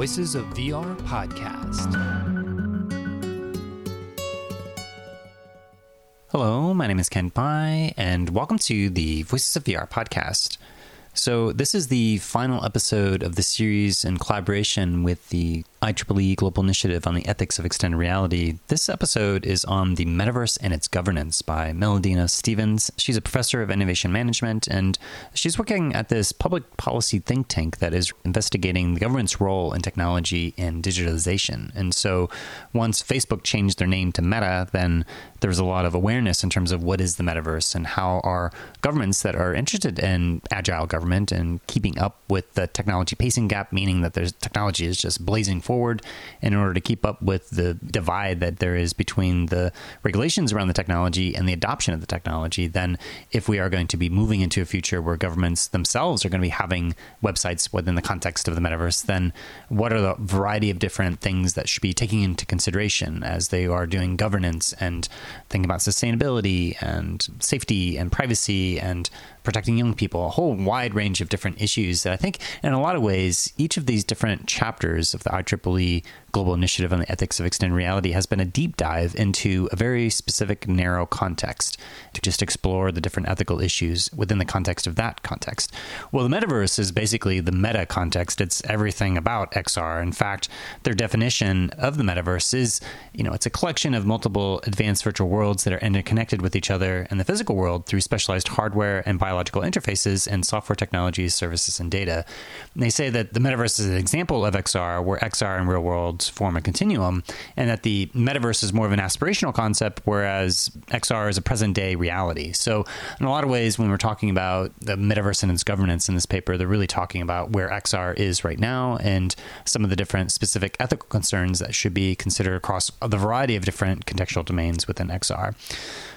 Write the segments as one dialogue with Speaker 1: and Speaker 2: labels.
Speaker 1: Voices of VR podcast. Hello, my name is Kent Bye, and welcome to the Voices of VR podcast. So, this is the final episode of the series in collaboration with the IEEE Global Initiative on the Ethics of Extended Reality. This episode is on the metaverse and its governance by Melodena Stephens. She's a professor of innovation management and she's working at this public policy think tank that is investigating the government's role in technology and digitalization. And so once Facebook changed their name to Meta, then there was a lot of awareness in terms of what is the metaverse and how are governments that are interested in agile government and keeping up with the technology pacing gap, meaning that there's technology is just blazing forward in order to keep up with the divide that there is between the regulations around the technology and the adoption of the technology, then if we are going to be moving into a future where governments themselves are going to be having websites within the context of the metaverse, then what are the variety of different things that should be taken into consideration as they are doing governance and thinking about sustainability and safety and privacy and protecting young people, a whole wide range of different issues that I think, in a lot of ways, each of these different chapters of the IEEE Global Initiative on the Ethics of Extended Reality has been a deep dive into a very specific, narrow context to just explore the different ethical issues within the context of that context. Well, the metaverse is basically the meta context. It's everything about XR. In fact, their definition of the metaverse is, you know, it's a collection of multiple advanced virtual worlds that are interconnected with each other in the physical world through specialized hardware and biological interfaces and software technologies, services, and data. And they say that the metaverse is an example of XR, where XR and real world form a continuum, and that the metaverse is more of an aspirational concept, whereas XR is a present day reality. So, in a lot of ways, when we're talking about the metaverse and its governance in this paper, they're really talking about where XR is right now and some of the different specific ethical concerns that should be considered across the variety of different contextual domains within XR.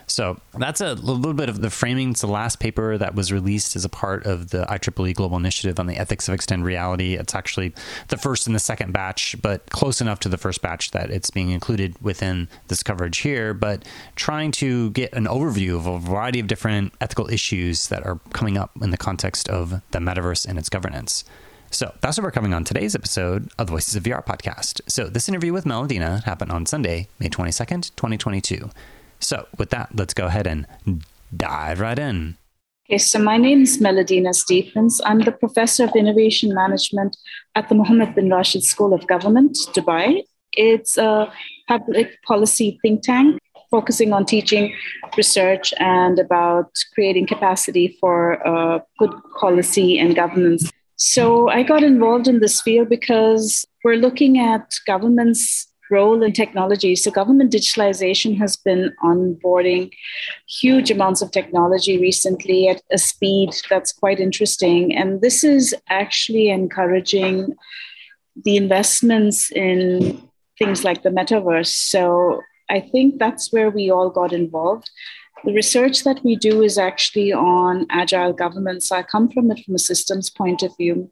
Speaker 1: So that's a little bit of the framing. It's the last paper that was released as a part of the IEEE Global Initiative on the Ethics of Extended Reality. It's actually the first and the second batch, but close enough to the first batch that it's being included within this coverage here. But trying to get an overview of a variety of different ethical issues that are coming up in the context of the metaverse and its governance. So that's what we're covering on today's episode of the Voices of VR podcast. So this interview with Melodena happened on Sunday, May 22nd, 2022. So, with that, let's go ahead and dive right in.
Speaker 2: Okay, so my name is Melodena Stephens. I'm the Professor of Innovation Management at the Mohammed bin Rashid School of Government, Dubai. It's a public policy think tank focusing on teaching research and about creating capacity for uh, good policy and governance. So I got involved in this field because we're looking at governments role in technology. So, government digitalization has been onboarding huge amounts of technology recently at a speed that's quite interesting. And this is actually encouraging the investments in things like the metaverse. So, I think that's where we all got involved. The research that we do is actually on agile governments. I come from it from a systems point of view.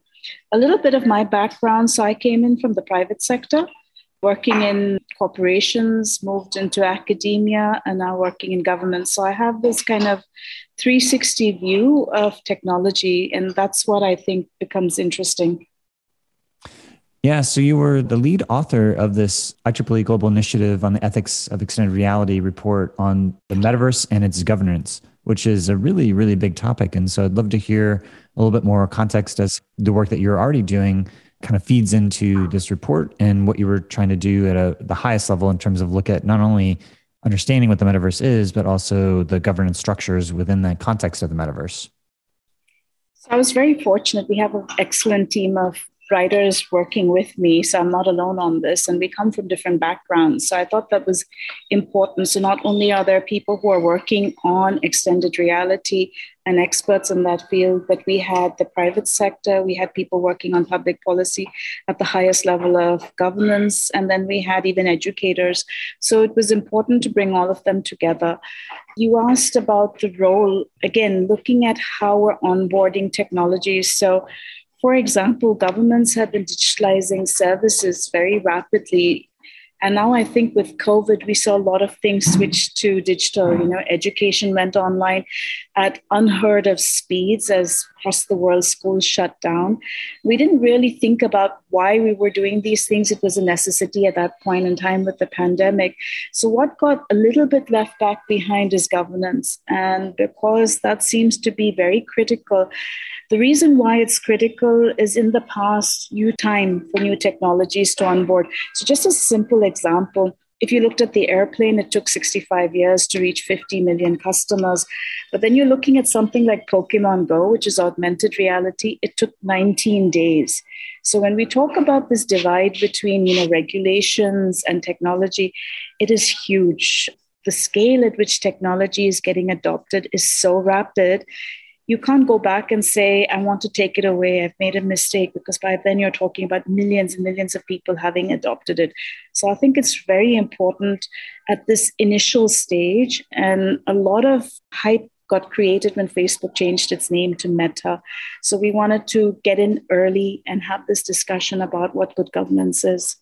Speaker 2: A little bit of my background. So, I came in from the private sector working in corporations, moved into academia, and now working in government. So I have this kind of 360 view of technology, and that's what I think becomes interesting.
Speaker 3: Yeah, so you were the lead author of this IEEE Global Initiative on the Ethics of Extended Reality report on the metaverse and its governance, which is a really, really big topic. And so I'd love to hear a little bit more context as the work that you're already doing kind of feeds into this report and what you were trying to do at a, the highest level in terms of look at not only understanding what the metaverse is, but also the governance structures within the context of the metaverse.
Speaker 2: So I was very fortunate. We have an excellent team of writers working with me, so I'm not alone on this, and we come from different backgrounds. So I thought that was important. So not only are there people who are working on extended reality and experts in that field, but we had the private sector, we had people working on public policy at the highest level of governance, and then we had even educators. So it was important to bring all of them together. You asked about the role, again, looking at how we're onboarding technologies. So for example, governments have been digitalizing services very rapidly. And now I think with COVID, we saw a lot of things switch to digital. You know, education went online at unheard of speeds as across the world schools shut down. We didn't really think about why we were doing these things. It was a necessity at that point in time with the pandemic. So, what got a little bit left back behind is governance. And because that seems to be very critical, the reason why it's critical is in the past, you time for new technologies to onboard. So, just a simple example if you looked at the airplane, it took 65 years to reach 50 million customers. But then you're looking at something like Pokemon Go, which is augmented reality, it took 19 days. So when we talk about this divide between you know regulations and technology, it is huge. The scale at which technology is getting adopted is so rapid you can't go back and say, I want to take it away. I've made a mistake because by then you're talking about millions and millions of people having adopted it. So I think it's very important at this initial stage. And a lot of hype got created when Facebook changed its name to Meta. So we wanted to get in early and have this discussion about what good governance is.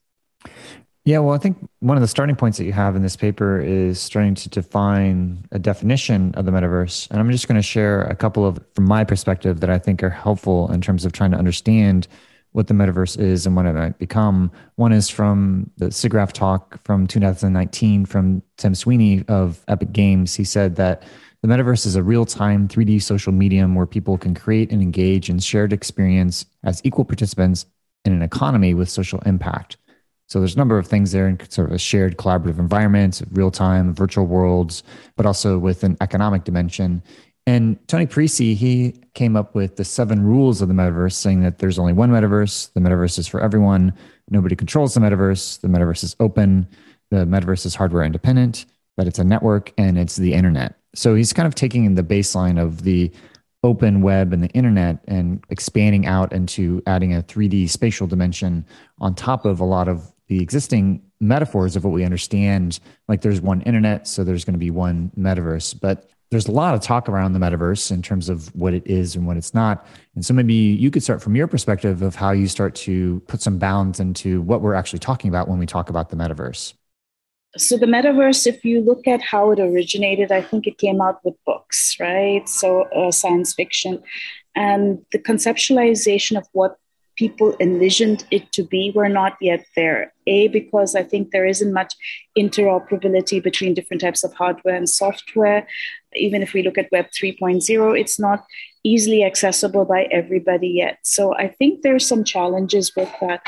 Speaker 3: Yeah, well, I think one of the starting points that you have in this paper is starting to define a definition of the metaverse. And I'm just going to share a couple of, from my perspective, that I think are helpful in terms of trying to understand what the metaverse is and what it might become. One is from the SIGGRAPH talk from 2019 from Tim Sweeney of Epic Games. He said that the metaverse is a real time 3D social medium where people can create and engage in shared experience as equal participants in an economy with social impact. So there's a number of things there in sort of a shared collaborative environment, real time, virtual worlds, but also with an economic dimension. And Tony Parisi, he came up with the seven rules of the metaverse, saying that there's only one metaverse. The metaverse is for everyone. Nobody controls the metaverse. The metaverse is open. The metaverse is hardware independent, that it's a network and it's the internet. So he's kind of taking the baseline of the open web and the internet and expanding out into adding a 3D spatial dimension on top of a lot of the existing metaphors of what we understand like there's one internet so there's going to be one metaverse but there's a lot of talk around the metaverse in terms of what it is and what it's not. And so maybe you could start from your perspective of how you start to put some bounds into what we're actually talking about when we talk about the metaverse.
Speaker 2: So the metaverse if you look at how it originated i think it came out with books right? So uh, science fiction. And the conceptualization of what people envisioned it to be were not yet there. A, because I think there isn't much interoperability between different types of hardware and software. Even if we look at Web 3.0, it's not easily accessible by everybody yet. So I think there's some challenges with that.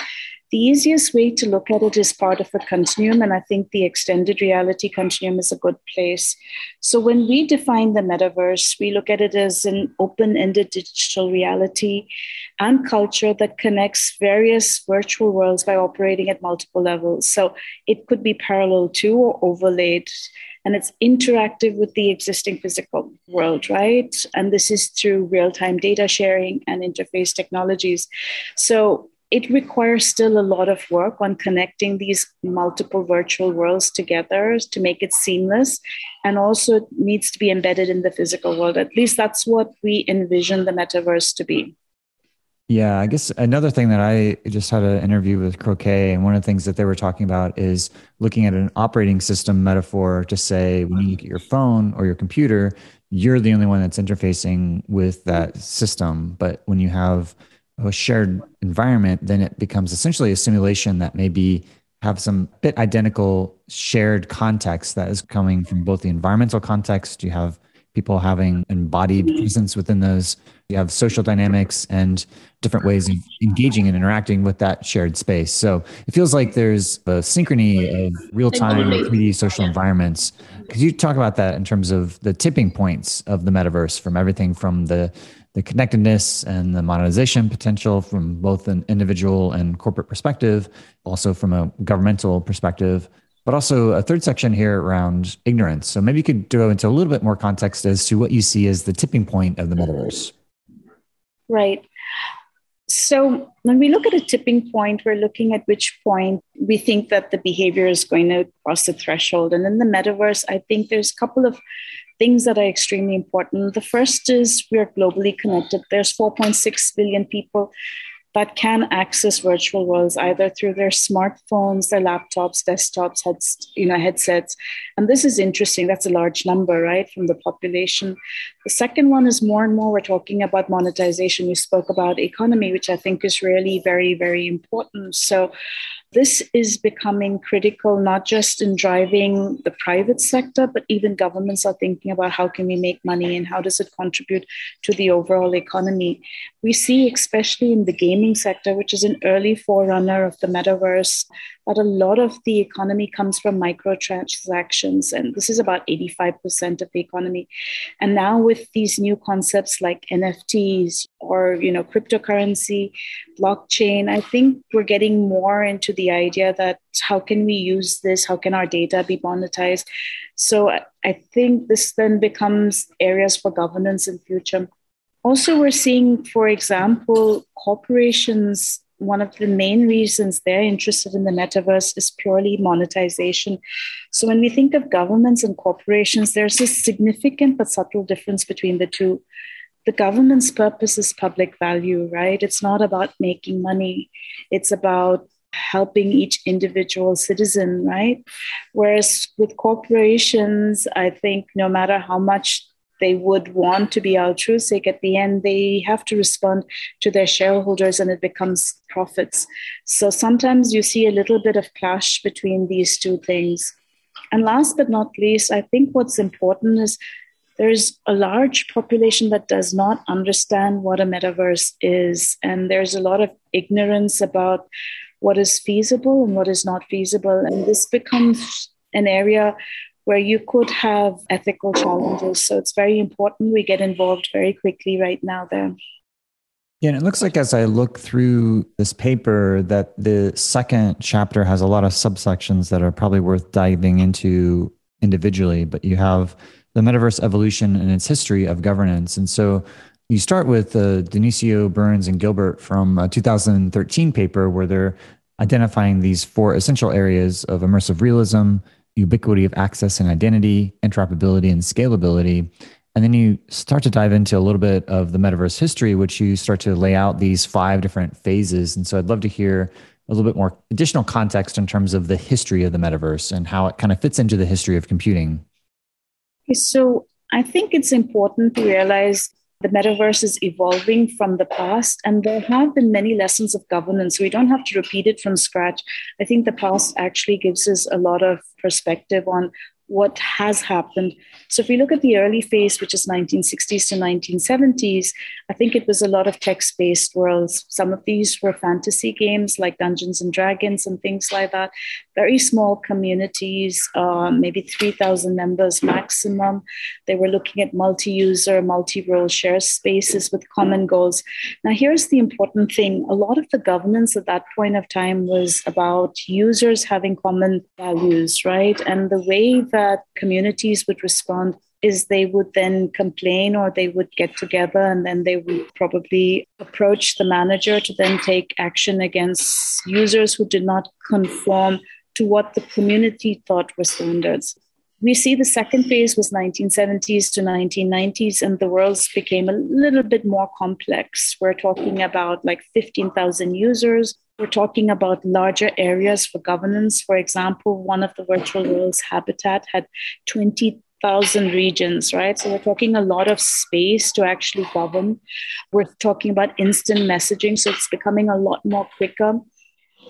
Speaker 2: The easiest way to look at it is part of a continuum, and I think the extended reality continuum is a good place. So, when we define the metaverse, we look at it as an open ended digital reality and culture that connects various virtual worlds by operating at multiple levels. So, it could be parallel to or overlaid and it's interactive with the existing physical world, right? And this is through real time data sharing and interface technologies. So it requires still a lot of work on connecting these multiple virtual worlds together to make it seamless and also it needs to be embedded in the physical world. At least that's what we envision the metaverse to be.
Speaker 3: Yeah i guess another thing that i just had an interview with croquet and one of the things that they were talking about is looking at an operating system metaphor to say when you look at your phone or your computer you're the only one that's interfacing with that system. But when you have a shared environment, then it becomes essentially a simulation that maybe have some bit identical shared context that is coming from both the environmental context. You have people having embodied presence within those. You have social dynamics and different ways of engaging and interacting with that shared space. So it feels like there's a synchrony of real time 3D social environments. Could you talk about that in terms of the tipping points of the metaverse from everything from the the connectedness and the monetization potential from both an individual and corporate perspective, also from a governmental perspective, but also a third section here around ignorance. So maybe you could go into a little bit more context as to what you see as the tipping point of the metaverse.
Speaker 2: Right. So when we look at a tipping point, we're looking at which point we think that the behavior is going to cross the threshold. And in the metaverse, I think there's a couple of things that are extremely important. The first is we are globally connected. There's 4.6 billion people that can access virtual worlds either through their smartphones, their laptops, desktops, heads, you know, headsets. And this is interesting. That's a large number, right, from the population. The second one is more and more we're talking about monetization. We spoke about economy, which I think is really very, very important. So this is becoming critical not just in driving the private sector but even governments are thinking about how can we make money and how does it contribute to the overall economy. We see especially in the gaming sector which is an early forerunner of the metaverse that a lot of the economy comes from microtransactions and this is about 85% of the economy. And now with these new concepts like nfts or you know cryptocurrency blockchain i think we're getting more into the idea that how can we use this? How can our data be monetized? So i think this then becomes areas for governance in future. Also we're seeing for example corporations one of the main reasons they're interested in the metaverse is purely monetization. So when we think of governments and corporations, there's a significant but subtle difference between the two the government's purpose is public value, right? It's not about making money, it's about helping each individual citizen, right? Whereas with corporations, I think no matter how much they would want to be altruistic, at the end, they have to respond to their shareholders and it becomes profits. So sometimes you see a little bit of clash between these two things. And last but not least, I think what's important is there's a large population that does not understand what a metaverse is. And there's a lot of ignorance about what is feasible and what is not feasible. And this becomes an area where you could have ethical challenges. So it's very important we get involved very quickly right now there.
Speaker 3: Yeah, and it looks like as I look through this paper that the second chapter has a lot of subsections that are probably worth diving into individually, but you have the metaverse evolution and its history of governance. And so you start with uh, Dionisio, Burns, and Gilbert from a 2013 paper where they're identifying these four essential areas of immersive realism, ubiquity of access and identity, interoperability, and scalability. And then you start to dive into a little bit of the metaverse history, which you start to lay out these five different phases. And so I'd love to hear a little bit more additional context in terms of the history of the metaverse and how it kind of fits into the history of computing.
Speaker 2: So I think it's important to realize the metaverse is evolving from the past, and there have been many lessons of governance. We don't have to repeat it from scratch. I think the past actually gives us a lot of perspective on what has happened. So if we look at the early phase, which is 1960s to 1970s, I think it was a lot of text-based worlds. Some of these were fantasy games like Dungeons and Dragons and things like that. Very small communities, uh, maybe 3,000 members maximum. They were looking at multi-user, multi-role share spaces with common goals. Now, here's the important thing. A lot of the governance at that point of time was about users having common values, right? And the way that communities would respond is they would then complain or they would get together and then they would probably approach the manager to then take action against users who did not conform to what the community thought were standards. We see the second phase was 1970s to 1990s, and the worlds became a little bit more complex. We're talking about like 15,000 users. We're talking about larger areas for governance. For example, one of the virtual worlds, Habitat, had 20 thousand regions, right? So we're talking a lot of space to actually govern. We're talking about instant messaging, so it's becoming a lot more quicker.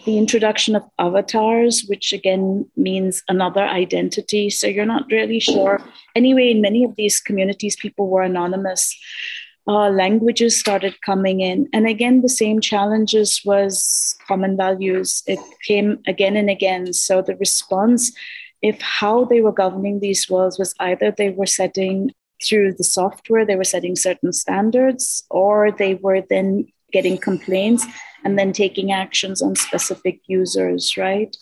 Speaker 2: The introduction of avatars, which again means another identity. So you're not really sure. Anyway, in many of these communities, people were anonymous. Uh, languages started coming in and again the same challenges was common values it came again and again so the response if how they were governing these worlds was either they were setting through the software, they were setting certain standards, or they were then getting complaints and then taking actions on specific users, right?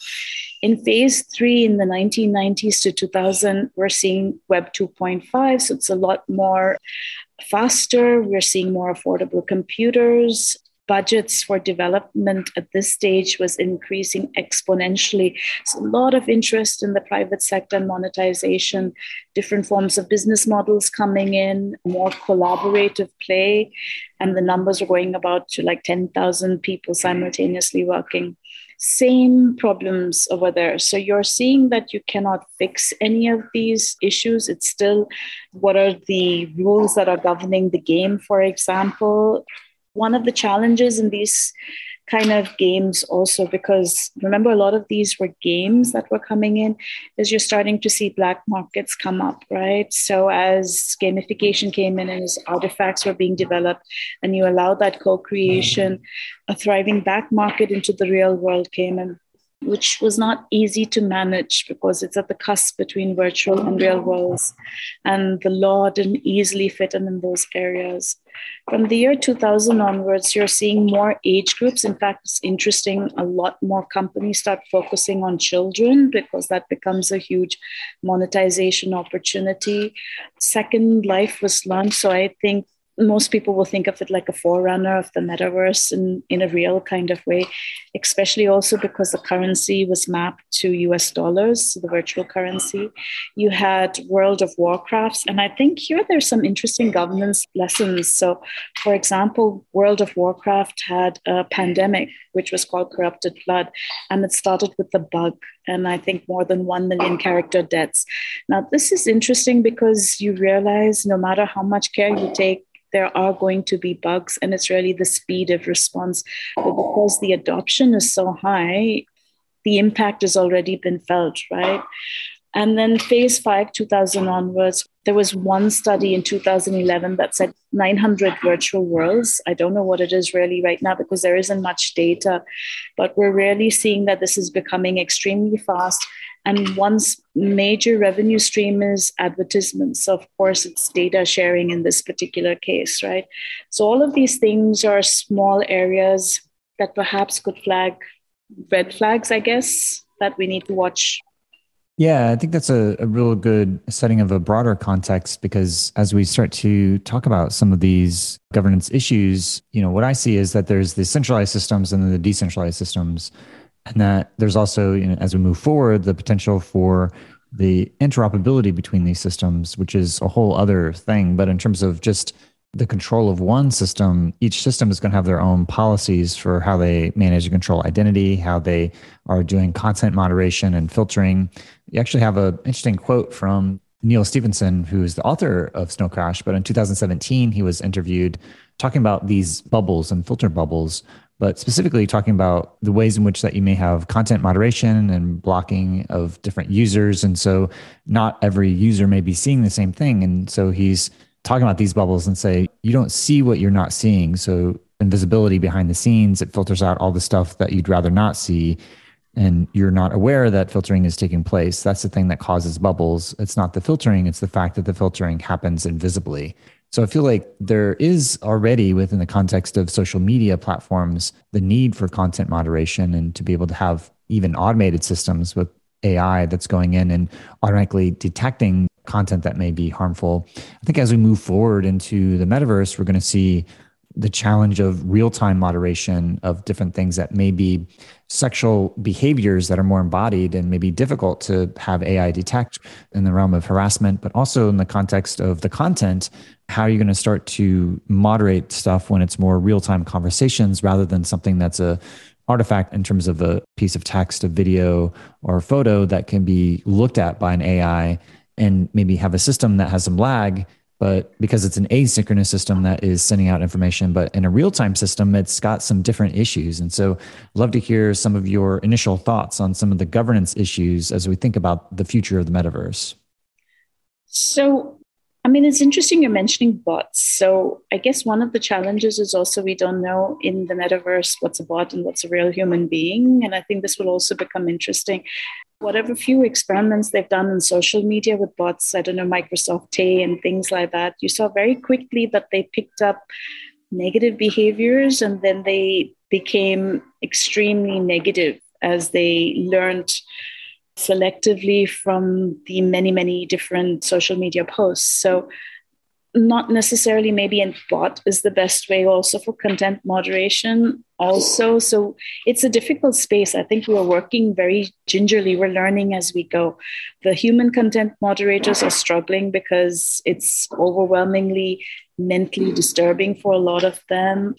Speaker 2: In phase three in the 1990s to 2000, we're seeing Web 2.5, so it's a lot more faster. We're seeing more affordable computers. Budgets for development at this stage was increasing exponentially. So a lot of interest in the private sector and monetization, different forms of business models coming in, more collaborative play, and the numbers are going about to like 10,000 people simultaneously working same problems over there. So you're seeing that you cannot fix any of these issues. It's still what are the rules that are governing the game, for example. One of the challenges in these kind of games also because remember a lot of these were games that were coming in is you're starting to see black markets come up right? So as gamification came in and as artifacts were being developed and you allow that co-creation a thriving back market into the real world came in which was not easy to manage because it's at the cusp between virtual and real worlds, and the law didn't easily fit in in those areas. From the year 2000 onwards, you're seeing more age groups. In fact, it's interesting, a lot more companies start focusing on children because that becomes a huge monetization opportunity. Second Life was launched, so I think most people will think of it like a forerunner of the metaverse in, in a real kind of way, especially also because the currency was mapped to US dollars, so the virtual currency. You had World of Warcrafts, and I think here there's some interesting governance lessons. So, for example, World of Warcraft had a pandemic, which was called Corrupted Blood, and it started with a bug and I think more than 1 million character deaths. Now, this is interesting because you realize no matter how much care you take, there are going to be bugs, and it's really the speed of response. But because the adoption is so high, the impact has already been felt, right? And then phase five, 2000 onwards, there was one study in 2011 that said 900 virtual worlds. I don't know what it is really right now because there isn't much data, but we're really seeing that this is becoming extremely fast. And one's major revenue stream is advertisements. So, of course, it's data sharing in this particular case, right? So, all of these things are small areas that perhaps could flag red flags, I guess, that we need to watch
Speaker 3: yeah, I think that's a, a real good setting of a broader context because as we start to talk about some of these governance issues, you know, what I see is that there's the centralized systems and then the decentralized systems. And that there's also, you know, as we move forward, the potential for the interoperability between these systems, which is a whole other thing. But in terms of just the control of one system, each system is going to have their own policies for how they manage and control identity, how they are doing content moderation and filtering. You actually have an interesting quote from Neal Stephenson, who is the author of Snow Crash. But in 2017, he was interviewed talking about these bubbles and filter bubbles, but specifically talking about the ways in which that you may have content moderation and blocking of different users. And so not every user may be seeing the same thing. And so he's talking about these bubbles and say you don't see what you're not seeing. So invisibility behind the scenes, it filters out all the stuff that you'd rather not see. And you're not aware that filtering is taking place. That's the thing that causes bubbles. It's not the filtering, it's the fact that the filtering happens invisibly. So I feel like there is already within the context of social media platforms the need for content moderation and to be able to have even automated systems with AI that's going in and automatically detecting content that may be harmful. I think as we move forward into the metaverse, we're going to see the challenge of real time moderation of different things that may be sexual behaviors that are more embodied and maybe difficult to have AI detect in the realm of harassment, but also in the context of the content. How are you going to start to moderate stuff when it's more real time conversations rather than something that's a artifact in terms of a piece of text, a video, or a photo that can be looked at by an AI and maybe have a system that has some lag but because it's an asynchronous system that is sending out information but in a real-time system it's got some different issues and so love to hear some of your initial thoughts on some of the governance issues as we think about the future of the metaverse
Speaker 2: so I mean, it's interesting you're mentioning bots. So I guess one of the challenges is also we don't know in the metaverse what's a bot and what's a real human being. And I think this will also become interesting. Whatever few experiments they've done in social media with bots, I don't know, Microsoft Tay and things like that, you saw very quickly that they picked up negative behaviors and then they became extremely negative as they learned selectively from the many, many different social media posts. So not necessarily maybe in bot is the best way also for content moderation also so it's a difficult space i think we're working very gingerly we're learning as we go the human content moderators are struggling because it's overwhelmingly mentally disturbing for a lot of them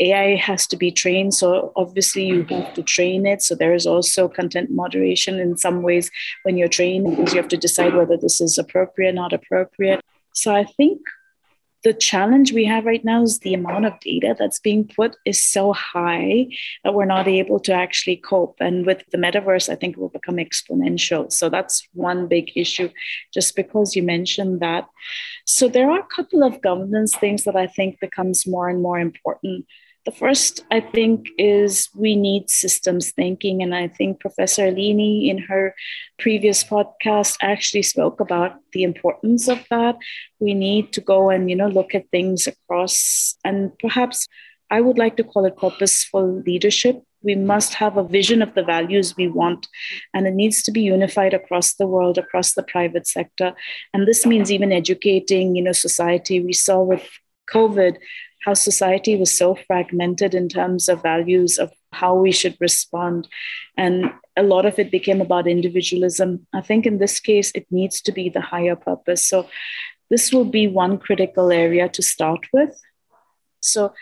Speaker 2: AI has to be trained. So obviously you have to train it. So there is also content moderation in some ways when you're training because you have to decide whether this is appropriate, not appropriate. So I think the challenge we have right now is the amount of data that's being put is so high that we're not able to actually cope. And with the metaverse, I think it will become exponential. So that's one big issue, just because you mentioned that. So there are a couple of governance things that I think becomes more and more important. The first, I think, is we need systems thinking. And I think Professor Alini, in her previous podcast, actually spoke about the importance of that. We need to go and, you know, look at things across, and perhaps I would like to call it purposeful leadership. We must have a vision of the values we want, and it needs to be unified across the world, across the private sector. And this means even educating, you know, society. We saw with COVID how society was so fragmented in terms of values of how we should respond. And a lot of it became about individualism. I think in this case, it needs to be the higher purpose. So, this will be one critical area to start with. So,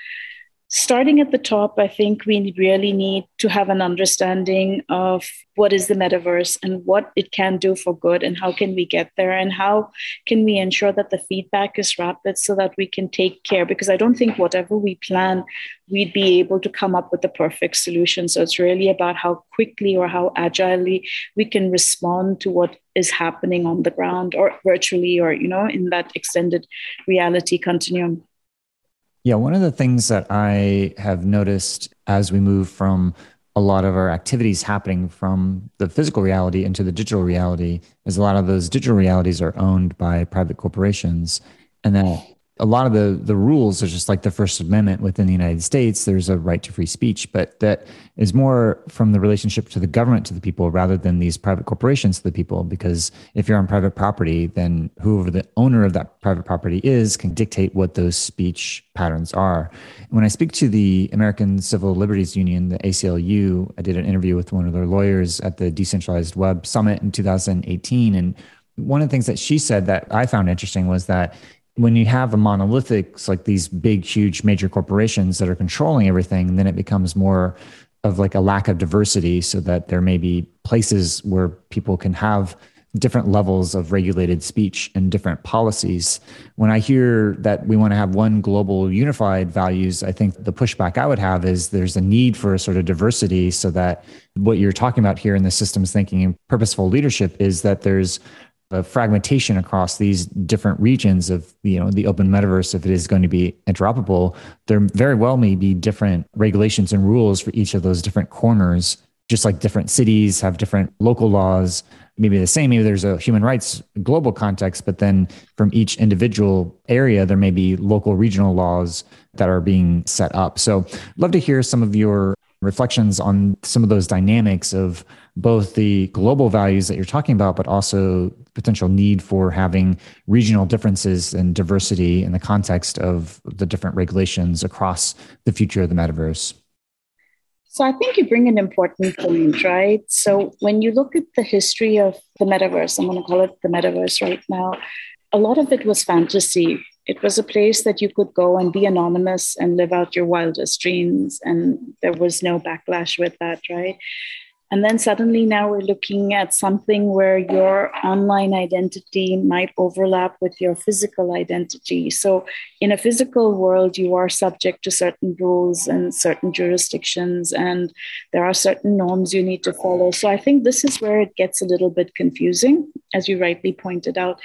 Speaker 2: starting at the top, I think we really need to have an understanding of what is the metaverse and what it can do for good and how can we get there and how can we ensure that the feedback is rapid so that we can take care because I don't think whatever we plan, we'd be able to come up with the perfect solution. So it's really about how quickly or how agilely we can respond to what is happening on the ground or virtually or, you know, in that extended reality continuum.
Speaker 3: Yeah, one of the things that I have noticed as we move from a lot of our activities happening from the physical reality into the digital reality is a lot of those digital realities are owned by private corporations. And that a lot of the the rules are just like the First Amendment within the United States. There's a right to free speech, but that is more from the relationship to the government to the people rather than these private corporations to the people. Because if you're on private property, then whoever the owner of that private property is can dictate what those speech patterns are. When I speak to the American Civil Liberties Union, the ACLU, I did an interview with one of their lawyers at the Decentralized Web Summit in 2018, and one of the things that she said that I found interesting was that when you have a monolithic, like these big, huge major corporations that are controlling everything, then it becomes more of like a lack of diversity so that there may be places where people can have different levels of regulated speech and different policies. When I hear that we want to have one global unified values, I think the pushback I would have is there's a need for a sort of diversity so that what you're talking about here in the systems thinking and purposeful leadership is that there's a fragmentation across these different regions of you know the open metaverse if it is going to be interoperable there very well may be different regulations and rules for each of those different corners. Just like different cities have different local laws maybe the same maybe there's a human rights global context but then from each individual area there may be local regional laws that are being set up. So love to hear some of your reflections on some of those dynamics of both the global values that you're talking about, but also potential need for having regional differences and diversity in the context of the different regulations across the future of the metaverse.
Speaker 2: So I think you bring an important point, right? So when you look at the history of the metaverse, I'm going to call it the metaverse right now, a lot of it was fantasy. It was a place that you could go and be anonymous and live out your wildest dreams. And there was no backlash with that, right? And then suddenly now we're looking at something where your online identity might overlap with your physical identity. So in a physical world, you are subject to certain rules and certain jurisdictions, and there are certain norms you need to follow. So I think this is where it gets a little bit confusing, as you rightly pointed out.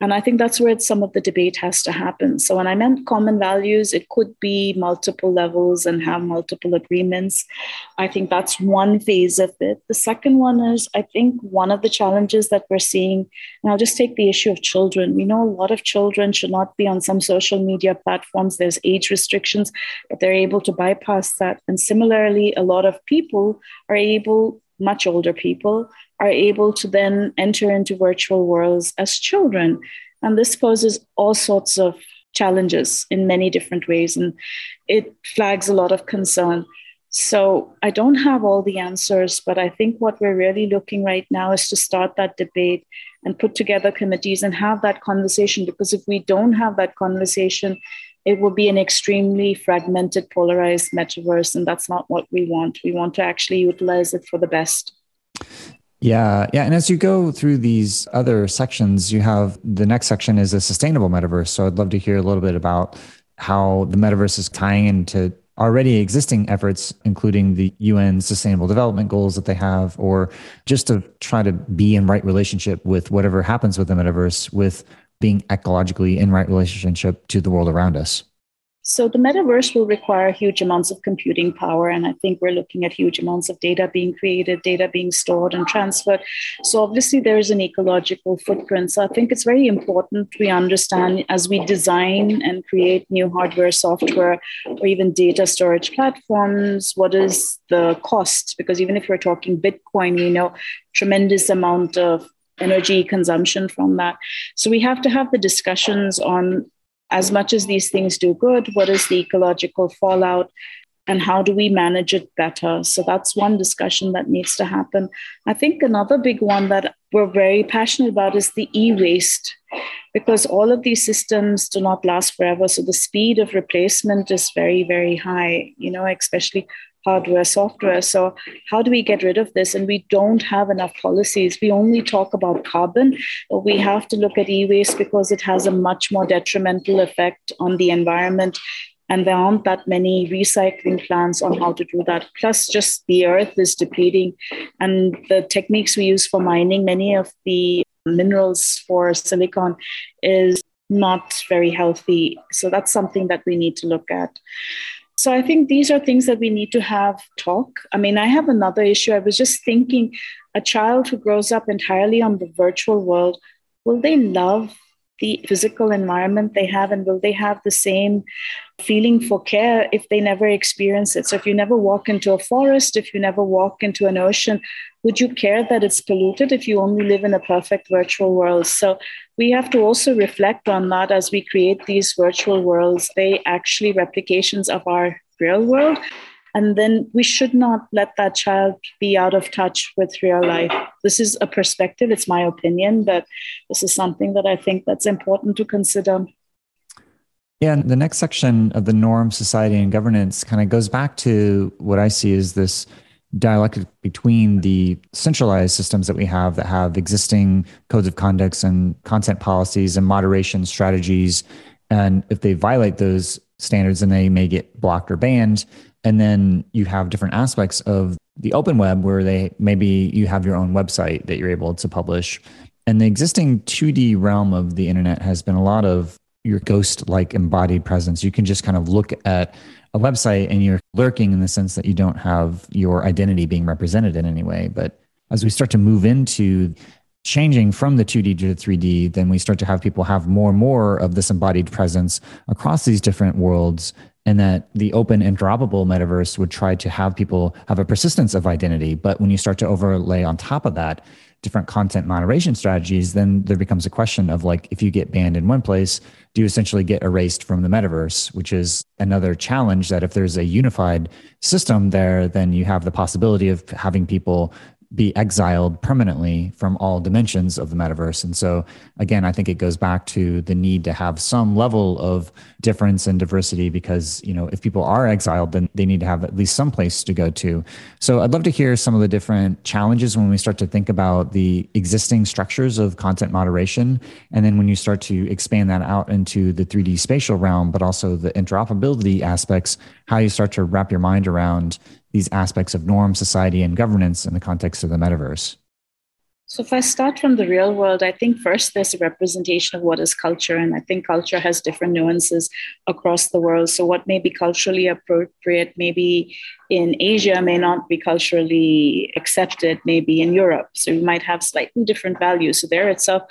Speaker 2: And I think that's where some of the debate has to happen. So when I meant common values, it could be multiple levels and have multiple agreements. I think that's one phase of it. The second one is, I think, one of the challenges that we're seeing, and I'll just take the issue of children. We know a lot of children should not be on some social media platforms. There's age restrictions, but they're able to bypass that. And similarly, a lot of people are able much older people are able to then enter into virtual worlds as children. And this poses all sorts of challenges in many different ways, and it flags a lot of concern. So I don't have all the answers, but I think what we're really looking right now is to start that debate and put together committees and have that conversation. Because if we don't have that conversation, it will be an extremely fragmented, polarized metaverse. And that's not what we want. We want to actually utilize it for the best.
Speaker 3: Yeah, yeah. And as you go through these other sections, you have the next section is a sustainable metaverse. So I'd love to hear a little bit about how the metaverse is tying into already existing efforts, including the UN sustainable development goals that they have, or just to try to be in right relationship with whatever happens with the metaverse with being ecologically in right relationship to the world around us?
Speaker 2: So the metaverse will require huge amounts of computing power. And I think we're looking at huge amounts of data being created, data being stored and transferred. So obviously there is an ecological footprint. So I think it's very important we understand as we design and create new hardware, software, or even data storage platforms, what is the cost? Because even if we're talking Bitcoin, we know tremendous amount of energy consumption from that. So we have to have the discussions on as much as these things do good, what is the ecological fallout? And how do we manage it better? So that's one discussion that needs to happen. I think another big one that we're very passionate about is the e waste, because all of these systems do not last forever. So the speed of replacement is very, very high, you know, especially hardware, software. So, how do we get rid of this? And we don't have enough policies. We only talk about carbon, we have to look at e waste because it has a much more detrimental effect on the environment. And there aren't that many recycling plans on how to do that. Plus, just the earth is depleting. And the techniques we use for mining, many of the minerals for silicon, is not very healthy. So, that's something that we need to look at. So I think these are things that we need to have talk. I mean, I have another issue. I was just thinking a child who grows up entirely on the virtual world, will they love the physical environment they have and will they have the same feeling for care if they never experience it? So if you never walk into a forest if you never walk into an ocean would you care that it's polluted if you only live in a perfect virtual world? So we have to also reflect on that as we create these virtual worlds. They actually replications of our real world and then we should not let that child be out of touch with real life. This is a perspective, it's my opinion, but this is something that I think that's important to consider.
Speaker 3: Yeah, and the next section of the norm, society, and governance kind of goes back to what I see as this dialectic between the centralized systems that we have that have existing codes of conducts and content policies and moderation strategies. And if they violate those standards, then they may get blocked or banned. And then you have different aspects of the open web where they maybe you have your own website that you're able to publish. And the existing 2D realm of the internet has been a lot of your ghost like embodied presence. You can just kind of look at a website and you're lurking in the sense that you don't have your identity being represented in any way. But as we start to move into changing from the 2D to the 3D, then we start to have people have more and more of this embodied presence across these different worlds and that the open interoperable metaverse would try to have people have a persistence of identity. But when you start to overlay on top of that different content moderation strategies then there becomes a question of like if you get banned in one place do you essentially get erased from the metaverse which is another challenge that if there's a unified system there then you have the possibility of having people be exiled permanently from all dimensions of the metaverse. And so, again, I think it goes back to the need to have some level of difference and diversity because, you know, if people are exiled, then they need to have at least some place to go to. So, I'd love to hear some of the different challenges when we start to think about the existing structures of content moderation. And then when you start to expand that out into the 3D spatial realm, but also the interoperability aspects, how you start to wrap your mind around these aspects of norm, society, and governance in the context of the metaverse?
Speaker 2: So, if I start from the real world, I think first there's a representation of what is culture. And I think culture has different nuances across the world. So, what may be culturally appropriate, maybe in Asia, may not be culturally accepted, maybe in Europe. So, you might have slightly different values. So, there itself,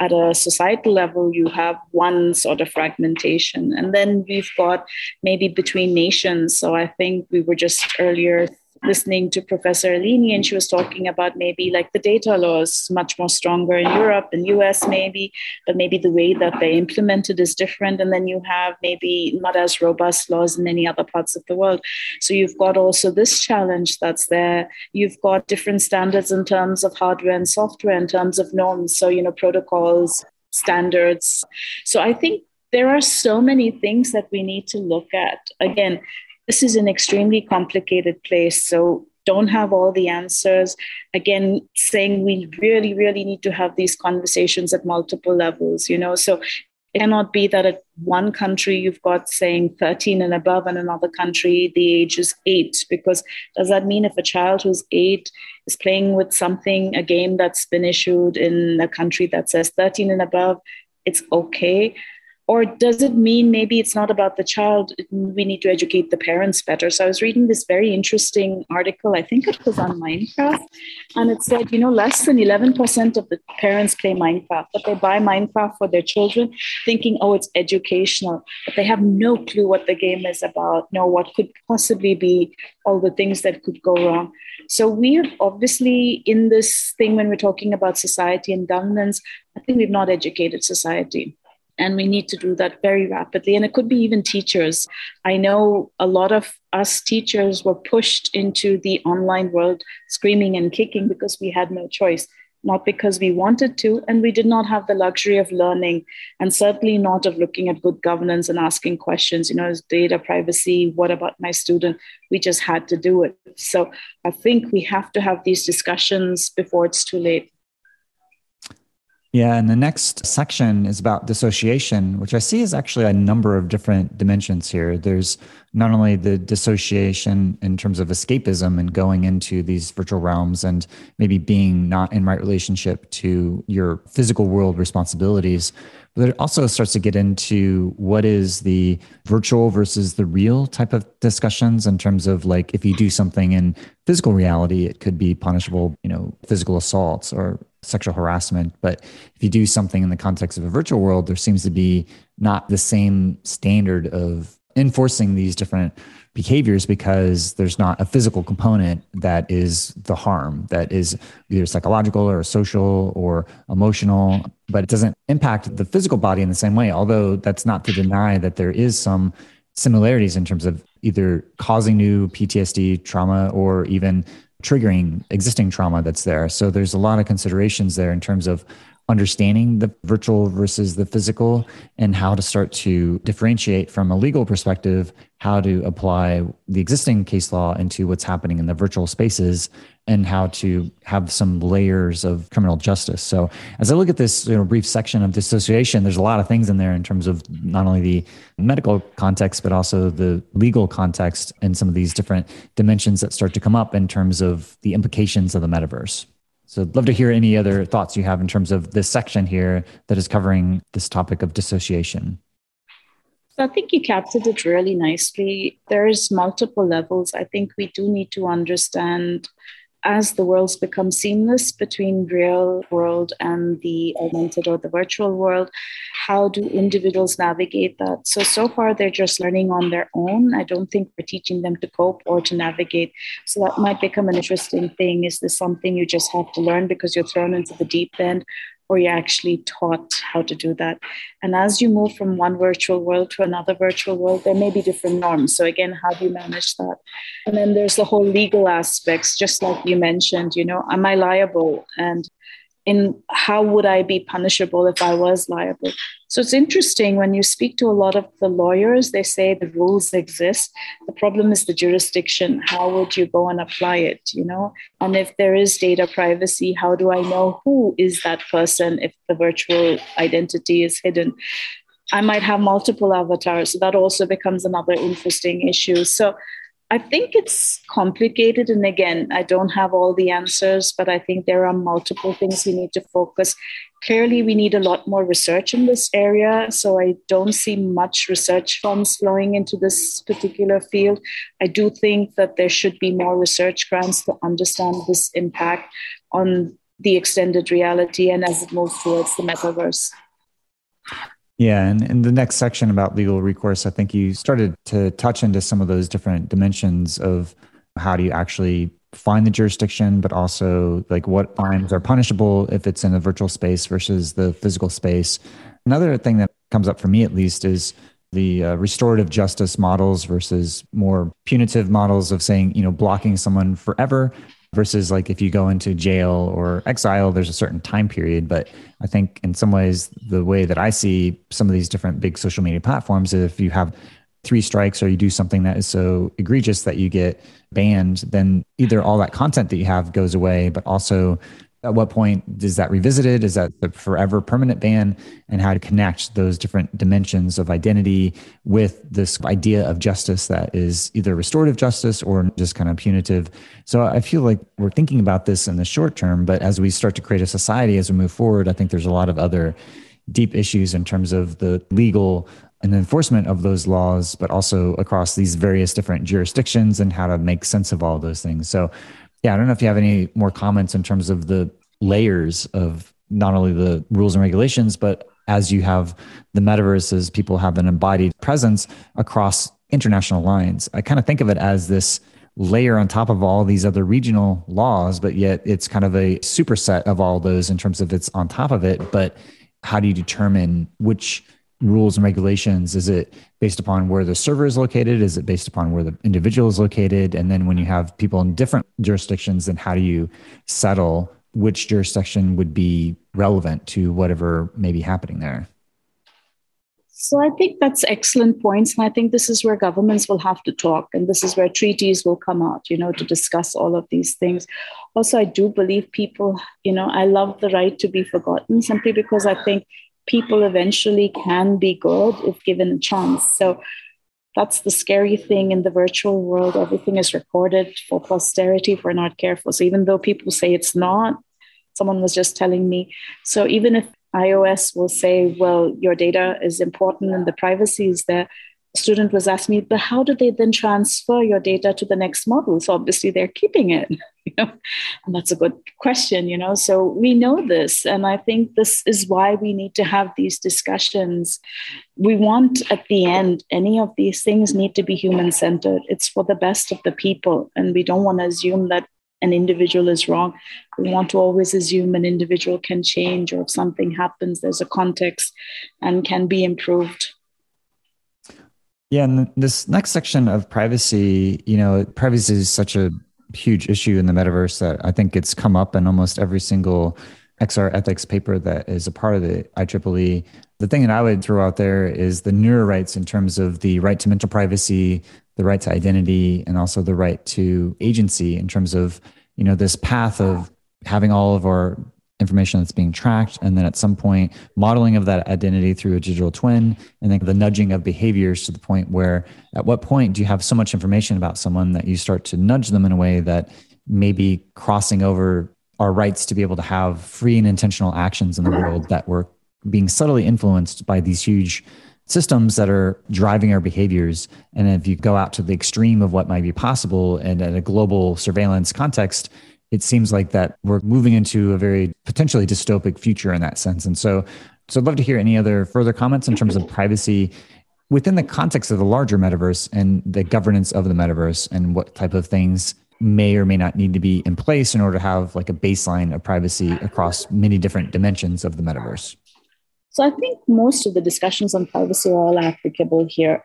Speaker 2: at a societal level, you have one sort of fragmentation. And then we've got maybe between nations. So, I think we were just earlier listening to Professor Alini, and she was talking about maybe like the data laws much more stronger in Europe and US, maybe, but maybe the way that they implemented is different. And then you have maybe not as robust laws in many other parts of the world. So you've got also this challenge that's there. You've got different standards in terms of hardware and software, in terms of norms. So, you know, protocols, standards. So I think there are so many things that we need to look at. Again, this is an extremely complicated place. So don't have all the answers. Again, saying we really, really need to have these conversations at multiple levels, you know. So it cannot be that at one country you've got saying 13 and above, and another country the age is eight. Because does that mean if a child who's eight is playing with something, a game that's been issued in a country that says 13 and above, it's okay? Or does it mean maybe it's not about the child we need to educate the parents better? So i was reading this very interesting article i think it was on minecraft and it said you know less than 11% of the parents play minecraft but they buy minecraft for their children thinking oh it's educational but they have no clue what the game is about no what could possibly be all the things that could go wrong. So we have obviously in this thing when we're talking about society and governance i think we've not educated society and we need to do that very rapidly. And it could be even teachers. I know a lot of us teachers were pushed into the online world screaming and kicking because we had no choice not because we wanted to and we did not have the luxury of learning and certainly not of looking at good governance and asking questions you know is data privacy what about my student? We just had to do it. So i think we have to have these discussions before it's too late
Speaker 3: yeah, and the next section is about dissociation, which I see is actually a number of different dimensions here. There's not only the dissociation in terms of escapism and going into these virtual realms and maybe being not in right relationship to your physical world responsibilities, but it also starts to get into what is the virtual versus the real type of discussions in terms of like if you do something in physical reality, it could be punishable, you know, physical assaults or sexual harassment. But if you do something in the context of a virtual world, there seems to be not the same standard of enforcing these different behaviors because there's not a physical component that is the harm that is either psychological or social or emotional but it doesn't impact the physical body in the same way although that's not to deny that there is some similarities in terms of either causing new PTSD trauma or even triggering existing trauma that's there. So there's a lot of considerations there in terms of understanding the virtual versus the physical and how to start to differentiate from a legal perspective how to apply the existing case law into what's happening in the virtual spaces and how to have some layers of criminal justice. So, as I look at this you know, brief section of dissociation, there's a lot of things in there in terms of not only the medical context, but also the legal context and some of these different dimensions that start to come up in terms of the implications of the metaverse. So, I'd love to hear any other thoughts you have in terms of this section here that is covering this topic of dissociation.
Speaker 2: So I think you captured it really nicely. There's multiple levels. I think we do need to understand as the worlds become seamless between real world and the augmented or the virtual world how do individuals navigate that? So so far they're just learning on their own. I don't think we're teaching them to cope or to navigate. So that might become an interesting thing. Is this something you just have to learn because you're thrown into the deep end or you're actually taught how to do that. And as you move from one virtual world to another virtual world, there may be different norms. So again, how do you manage that? And then there's the whole legal aspects, just like you mentioned, you know, am I liable? And in how would I be punishable if I was liable? So it's interesting when you speak to a lot of the lawyers, they say the rules exist. The problem is the jurisdiction. How would you go and apply it? You know, and if there is data privacy, how do I know who is that person if the virtual identity is hidden? I might have multiple avatars. So that also becomes another interesting issue. So I think it's complicated. And again, I don't have all the answers, but I think there are multiple things we need to focus. Clearly, we need a lot more research in this area. So I don't see much research funds flowing into this particular field. I do think that there should be more research grants to understand this impact on the extended reality and as it moves towards the metaverse.
Speaker 3: Yeah, and in the next section about legal recourse, I think you started to touch into some of those different dimensions of how do you actually find the jurisdiction, but also like what crimes are punishable if it's in a virtual space versus the physical space. Another thing that comes up for me at least is the uh, restorative justice models versus more punitive models of saying, you know, blocking someone forever versus like if you go into jail or exile, there's a certain time period. But I think in some ways, the way that I see some of these different big social media platforms, if you have three strikes or you do something that is so egregious that you get banned, then either mm-hmm. all that content that you have goes away, but also at what point is that revisited? Is that the forever permanent ban? And how to connect those different dimensions of identity with this idea of justice that is either restorative justice or just kind of punitive. So I feel like we're thinking about this in the short term, but as we start to create a society as we move forward, I think there's a lot of other deep issues in terms of the legal and enforcement of those laws, but also across these various different jurisdictions and how to make sense of all those things. So, yeah, I don't know if you have any more comments in terms of the layers of not only the rules and regulations, but as you have the metaverse, as people have an embodied presence across international lines. I kind of think of it as this layer on top of all these other regional laws, but yet it's kind of a superset of all those in terms of it's on top of it. But how do you determine which rules and regulations? Is it based upon where the server is located? Is it based upon where the individual is located? And then when you have people in different jurisdictions, then how do you settle which jurisdiction would be relevant to whatever may be happening there?
Speaker 2: So I think that's excellent points. And I think this is where governments will have to talk. And this is where treaties will come out, you know, to discuss all of these things. Also, I do believe people, you know, I love the right to be forgotten simply because I think people eventually can be good if given a chance. So that's the scary thing in the virtual world. Everything is recorded for posterity if we're not careful. So even though people say it's not, someone was just telling me. So even if iOS will say, well, your data is important and the privacy is there, student was asking me, but how do they then transfer your data to the next model? So obviously they're keeping it, you know, and that's a good question, you know. So we know this, and I think this is why we need to have these discussions. We want at the end, any of these things need to be human centered. It's for the best of the people, and we don't want to assume that an individual is wrong. We want to always assume an individual can change, or if something happens, there's a context and can be improved.
Speaker 3: Yeah, and this next section of privacy, you know, privacy is such a huge issue in the metaverse that I think it's come up in almost every single XR ethics paper that is a part of the IEEE. The thing that I would throw out there is the newer rights in terms of the right to mental privacy, the right to identity, and also the right to agency in terms of, you know, this path of having all of our information that's being tracked and then at some point modeling of that identity through a digital twin and then the nudging of behaviors to the point where at what point do you have so much information about someone that you start to nudge them in a way that maybe crossing over our rights to be able to have free and intentional actions in the world that were being subtly influenced by these huge systems that are driving our behaviors. And if you go out to the extreme of what might be possible and at a global surveillance context, it seems like that we're moving into a very potentially dystopic future in that sense. And so, so I'd love to hear any other further comments in terms of privacy within the context of the larger metaverse and the governance of the metaverse and what type of things may or may not need to be in place in order to have like a baseline of privacy across many different dimensions of the metaverse.
Speaker 2: So I think most of the discussions on privacy are all applicable here.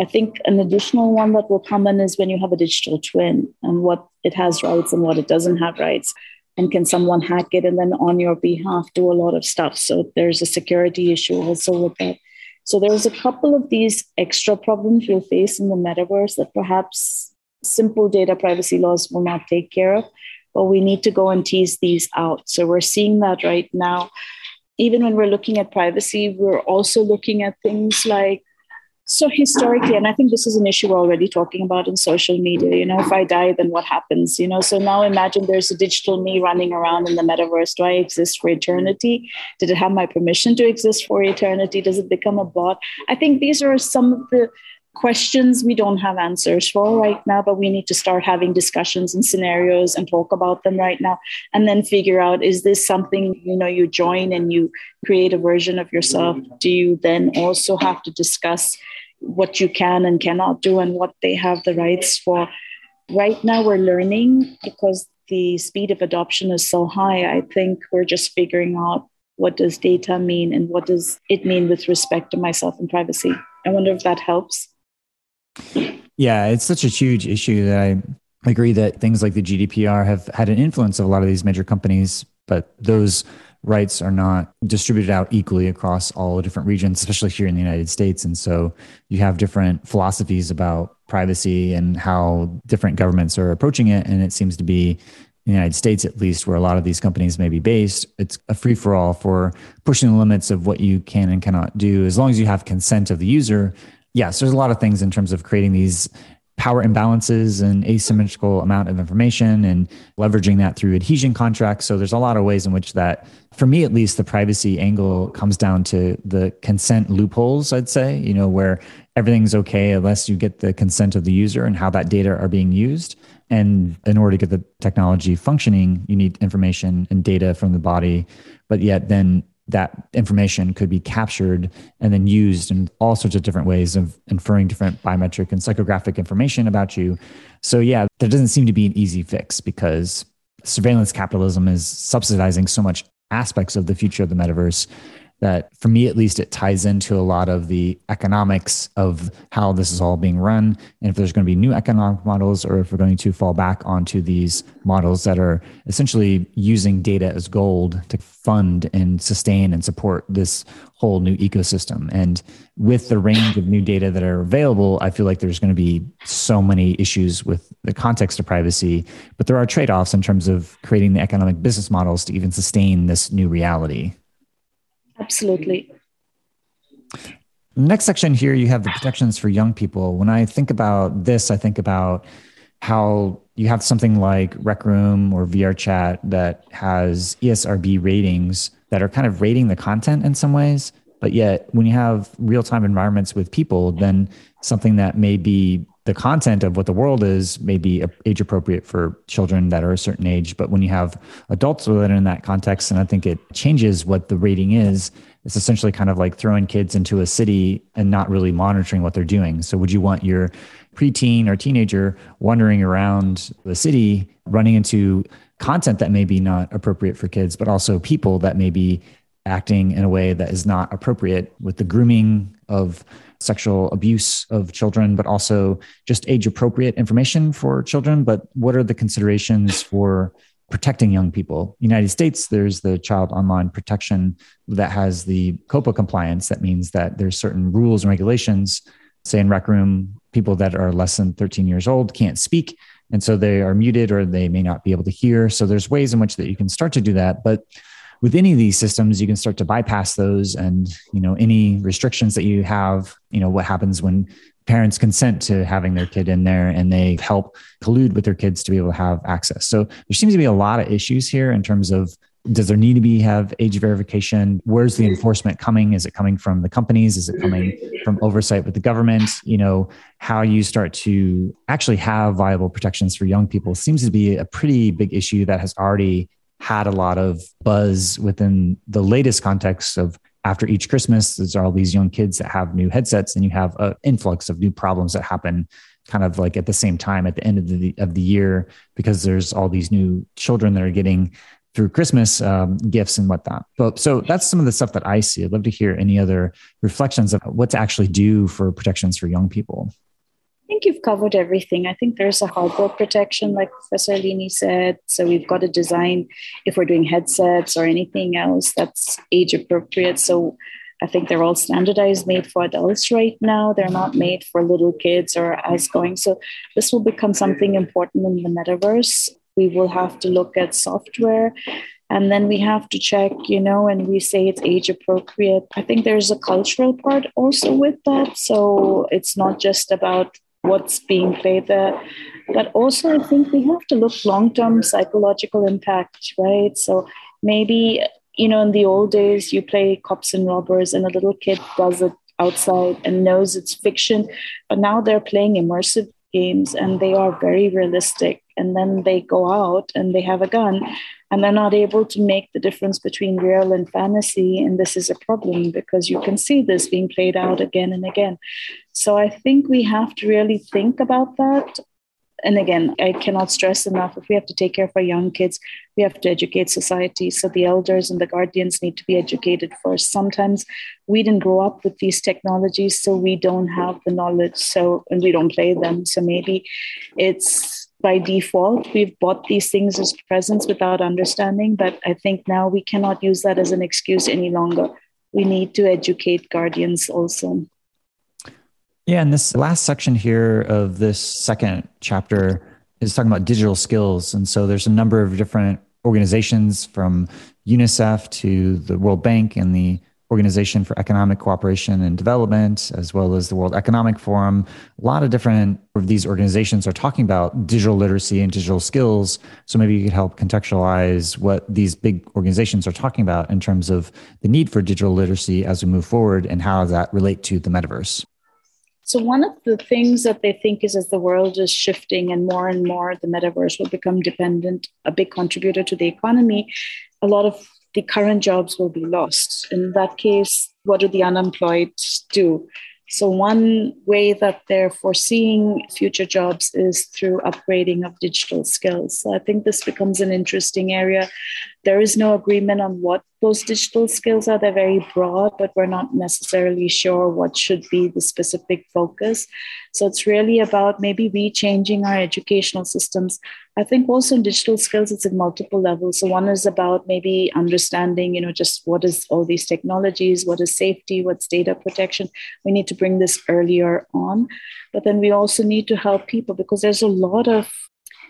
Speaker 2: I think an additional one that will come in is when you have a digital twin and what it has rights and what it doesn't have rights. And can someone hack it and then on your behalf do a lot of stuff? So there's a security issue also with that. So there's a couple of these extra problems you'll face in the metaverse that perhaps simple data privacy laws will not take care of, but we need to go and tease these out. So we're seeing that right now. Even when we're looking at privacy, we're also looking at things like so historically and i think this is an issue we're already talking about in social media you know if i die then what happens you know? So now imagine there's a digital me running around in the metaverse. Do i exist for eternity? Did it have my permission to exist for eternity? Does it become a bot? I think these are some of the questions we don't have answers for right now but we need to start having discussions and scenarios and talk about them right now and then figure out is this something you know you join and you create a version of yourself do you then also have to discuss what you can and cannot do and what they have the rights for right now we're learning because the speed of adoption is so high. I think we're just figuring out what does data mean and what does it mean with respect to myself and privacy. I wonder if that helps.
Speaker 3: Yeah, it's such a huge issue that I agree that things like the GDPR have had an influence of a lot of these major companies, but those rights are not distributed out equally across all the different regions, especially here in the United States. And so you have different philosophies about privacy and how different governments are approaching it. And it seems to be in the United States, at least, where a lot of these companies may be based, it's a free for all for pushing the limits of what you can and cannot do. As long as you have consent of the user, yes, there's a lot of things in terms of creating these power imbalances and asymmetrical amount of information and leveraging that through adhesion contracts. So there's a lot of ways in which that, for me at least, the privacy angle comes down to the consent loopholes, I'd say, you know, where everything's okay unless you get the consent of the user and how that data are being used. And in order to get the technology functioning, you need information and data from the body. But yet then that information could be captured and then used in all sorts of different ways of inferring different biometric and psychographic information about you. So, yeah, there doesn't seem to be an easy fix because surveillance capitalism is subsidizing so much aspects of the future of the metaverse that for me at least it ties into a lot of the economics of how this is all being run. And if there's going to be new economic models or if we're going to fall back onto these models that are essentially using data as gold to fund and sustain and support this whole new ecosystem. And with the range of new data that are available i feel like there's going to be so many issues with the context of privacy. But there are trade-offs in terms of creating the economic business models to even sustain this new reality
Speaker 2: Absolutely.
Speaker 3: Next section here, you have the protections for young people. When I think about this, I think about how you have something like Rec Room or VRChat that has ESRB ratings that are kind of rating the content in some ways. But yet, when you have real time environments with people, then something that may be the content of what the world is may be age appropriate for children that are a certain age. But when you have adults within in that context, and I think it changes what the rating is, it's essentially kind of like throwing kids into a city and not really monitoring what they're doing. So, would you want your preteen or teenager wandering around the city, running into content that may be not appropriate for kids, but also people that may be acting in a way that is not appropriate with the grooming of sexual abuse of children, but also just age appropriate information for children. But what are the considerations for protecting young people? United States, there's the Child Online Protection that has the COPPA compliance. That means that there's certain rules and regulations. Say in Rec Room, people that are less than 13 years old can't speak. And so they are muted or they may not be able to hear. So there's ways in which that you can start to do that. But with any of these systems you can start to bypass those and you know any restrictions that you have you know what happens when parents consent to having their kid in there and they help collude with their kids to be able to have access. So there seems to be a lot of issues here in terms of does there need to be have age verification? Where's the enforcement coming? Is it coming from the companies? Is it coming from oversight with the government? You know how you start to actually have viable protections for young people seems to be a pretty big issue that has already had a lot of buzz within the latest context of after each Christmas, there's all these young kids that have new headsets, and you have an influx of new problems that happen kind of like at the same time at the end of the of the year because there's all these new children that are getting through Christmas um, gifts and whatnot. But so that's some of the stuff that I see. I'd love to hear any other reflections of what to actually do for protections for young people
Speaker 2: think you've covered everything. I think there's a hardware protection, like Professor Lini said. So we've got to design if we're doing headsets or anything else that's age appropriate. So I think they're all standardized, made for adults right now. They're not made for little kids or as going. So this will become something important in the metaverse. We will have to look at software and then we have to check you know and we say it's age appropriate i think there's a cultural part also with that so it's not just about what's being played there. But also, I think we have to look long term psychological impact, right? So maybe, you know, in the old days, you play cops and robbers, and a little kid does it outside and knows it's fiction. But now they're playing immersive games and they are very realistic. And then they go out and they have a gun and they're not able to make the difference between real and fantasy. And this is a problem because you can see this being played out again and again. So I think we have to really think about that. and again, I cannot stress enough if we have to take care of our young kids, we have to educate society. So the elders and the guardians need to be educated first. Sometimes we didn't grow up with these technologies, so we don't have the knowledge. So, and we don't play them. So maybe it's by default, we've bought these things as presents without understanding. But I think now we cannot use that as an excuse any longer. We need to educate guardians also.
Speaker 3: Yeah, and this last section here of this second chapter is talking about digital skills. And so there's a number of different organizations from UNICEF to the World Bank and the Organization for Economic Cooperation and Development, as well as the World Economic Forum. A lot of different of these organizations are talking about digital literacy and digital skills. So maybe you could help contextualize what these big organizations are talking about in terms of the need for digital literacy as we move forward and how that relate to the metaverse.
Speaker 2: So, one of the things that they think is as the world is shifting and more and more the metaverse will become dependent, a big contributor to the economy, a lot of the current jobs will be lost. In that case, what do the unemployed do? So, one way that they're foreseeing future jobs is through upgrading of digital skills. So, I think this becomes an interesting area. There is no agreement on what those digital skills are. They're very broad, but we're not necessarily sure what should be the specific focus. So, it's really about maybe rechanging our educational systems I think also in digital skills, it's at multiple levels. So one is about maybe understanding, you know, just what is all these technologies, what is safety, what's data protection. We need to bring this earlier on. But then we also need to help people because there's a lot of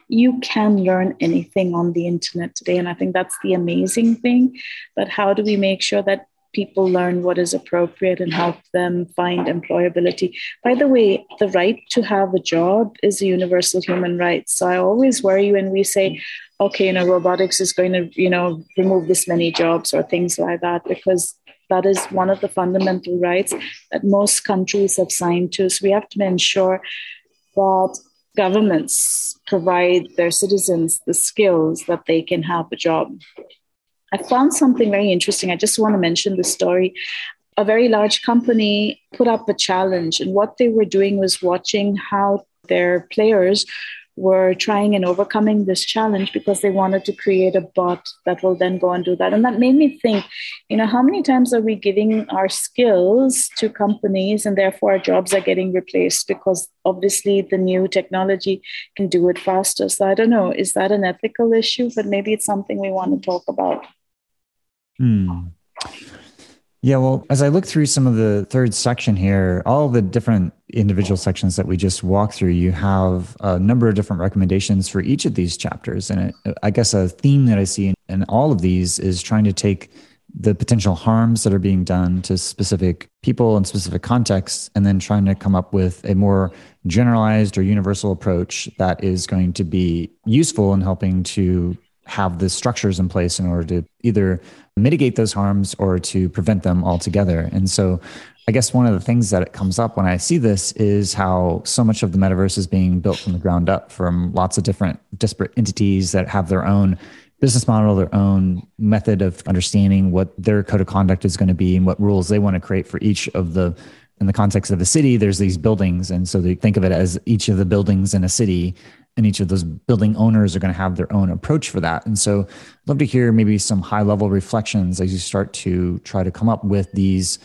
Speaker 2: you can learn anything on the internet today. And I think that's the amazing thing. But how do we make sure that people learn what is appropriate and help them find employability. By the way, the right to have a job is a universal human right. So I always worry when we say, okay, you know, robotics is going to, you know, remove this many jobs or things like that, because that is one of the fundamental rights that most countries have signed to. So we have to ensure that governments provide their citizens the skills that they can have a job. I found something very interesting. I just want to mention the story. A very large company put up a challenge, and what they were doing was watching how their players were trying and overcoming this challenge because they wanted to create a bot that will then go and do that. And that made me think, you know, how many times are we giving our skills to companies and therefore our jobs are getting replaced because obviously the new technology can do it faster. So I don't know, is that an ethical issue? But maybe it's something we want to talk about.
Speaker 3: Hmm. Yeah, well, as I look through some of the third section here, all the different individual sections that we just walked through, you have a number of different recommendations for each of these chapters. And it, I guess a theme that I see in, in all of these is trying to take the potential harms that are being done to specific people and specific contexts, and then trying to come up with a more generalized or universal approach that is going to be useful in helping to have the structures in place in order to either mitigate those harms or to prevent them altogether. And so I guess one of the things that it comes up when I see this is how so much of the metaverse is being built from the ground up from lots of different disparate entities that have their own business model, their own method of understanding what their code of conduct is going to be and what rules they want to create for each of the in the context of a city, there's these buildings. And so they think of it as each of the buildings in a city and each of those building owners are going to have their own approach for that. And so I'd love to hear maybe some high level reflections as you start to try to come up with these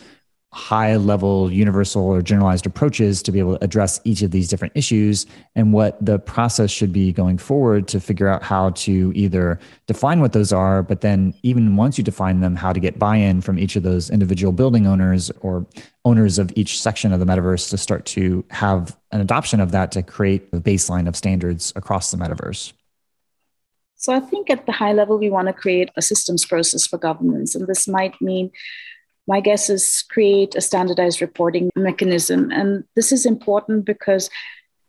Speaker 3: high level universal or generalized approaches to be able to address each of these different issues and what the process should be going forward to figure out how to either define what those are but then even once you define them how to get buy-in from each of those individual building owners or owners of each section of the metaverse to start to have an adoption of that to create a baseline of standards across the metaverse.
Speaker 2: So i think at the high level we want to create a systems process for governance. And this might mean my guess is create a standardized reporting mechanism. And this is important because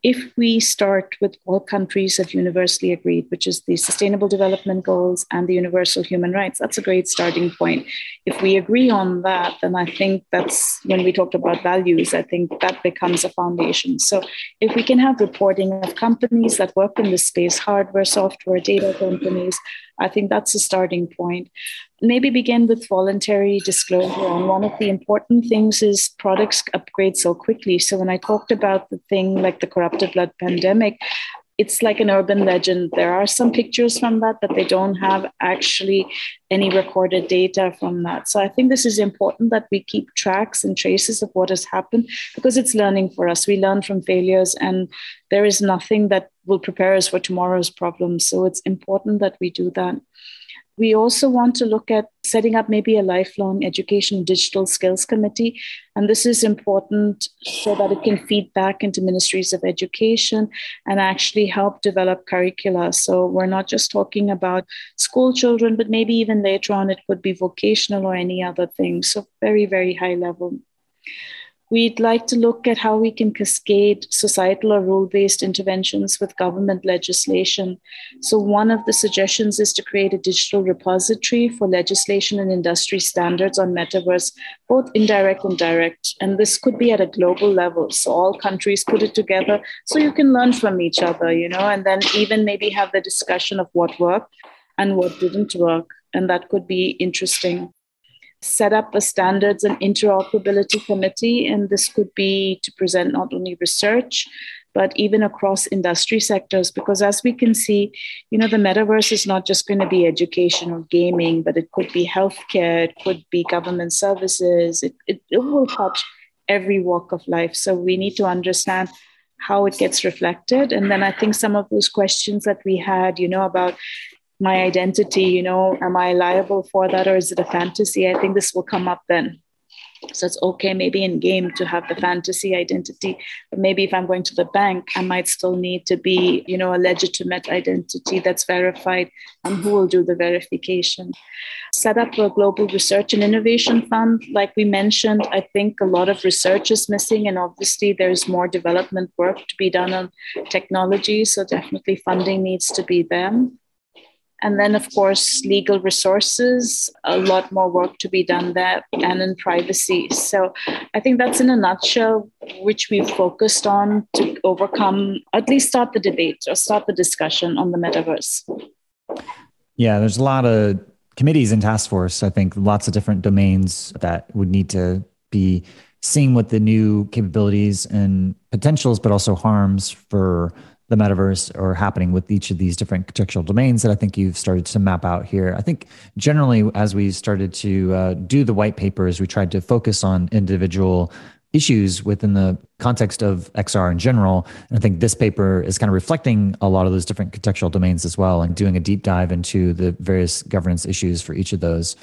Speaker 2: if we start with all countries have universally agreed, which is the Sustainable Development Goals and the Universal Human Rights, that's a great starting point. If we agree on that, then I think that's when we talked about values, I think that becomes a foundation. So if we can have reporting of companies that work in this space, hardware, software, data companies, I think that's a starting point maybe begin with voluntary disclosure. And one of the important things is products upgrade so quickly. So when I talked about the thing like the corrupted blood pandemic, it's like an urban legend. There are some pictures from that, but they don't have actually any recorded data from that. So I think this is important that we keep tracks and traces of what has happened because it's learning for us. We learn from failures, and there is nothing that will prepare us for tomorrow's problems. So it's important that we do that. We also want to look at setting up maybe a lifelong education digital skills committee. And this is important so that it can feed back into ministries of education and actually help develop curricula. So we're not just talking about school children, but maybe even later on it could be vocational or any other thing. So very, very high level. We'd like to look at how we can cascade societal or rule based interventions with government legislation. So, one of the suggestions is to create a digital repository for legislation and industry standards on metaverse, both indirect and direct. And this could be at a global level. So, all countries put it together so you can learn from each other, you know, and then even maybe have the discussion of what worked and what didn't work. And that could be interesting set up a standards and interoperability committee. And this could be to present not only research, but even across industry sectors. Because as we can see, you know, the metaverse is not just going to be education or gaming, but it could be healthcare, it could be government services, it, it, it will touch every walk of life. So we need to understand how it gets reflected. And then I think some of those questions that we had, you know, about my identity you know am i liable for that or is it a fantasy? I think this will come up then. So it's okay maybe in game to have the fantasy identity but maybe if i'm going to the bank i might still need to be you know a legitimate identity that's verified and who will do the verification. Set up a global research and innovation fund. Like we mentioned i think a lot of research is missing and obviously there's more development work to be done on technology. So definitely funding needs to be there and then, of course, legal resources, a lot more work to be done there, and in privacy. So I think that's in a nutshell, which we've focused on to overcome, at least start the debate or start the discussion on the metaverse.
Speaker 3: Yeah, there's a lot of committees and task force. I think lots of different domains that would need to be seeing what the new capabilities and potentials, but also harms for the metaverse are happening with each of these different contextual domains that I think you've started to map out here. I think generally, as we started to uh, do the white papers, we tried to focus on individual issues within the context of XR in general. And I think this paper is kind of reflecting a lot of those different contextual domains as well and doing a deep dive into the various governance issues for each of those.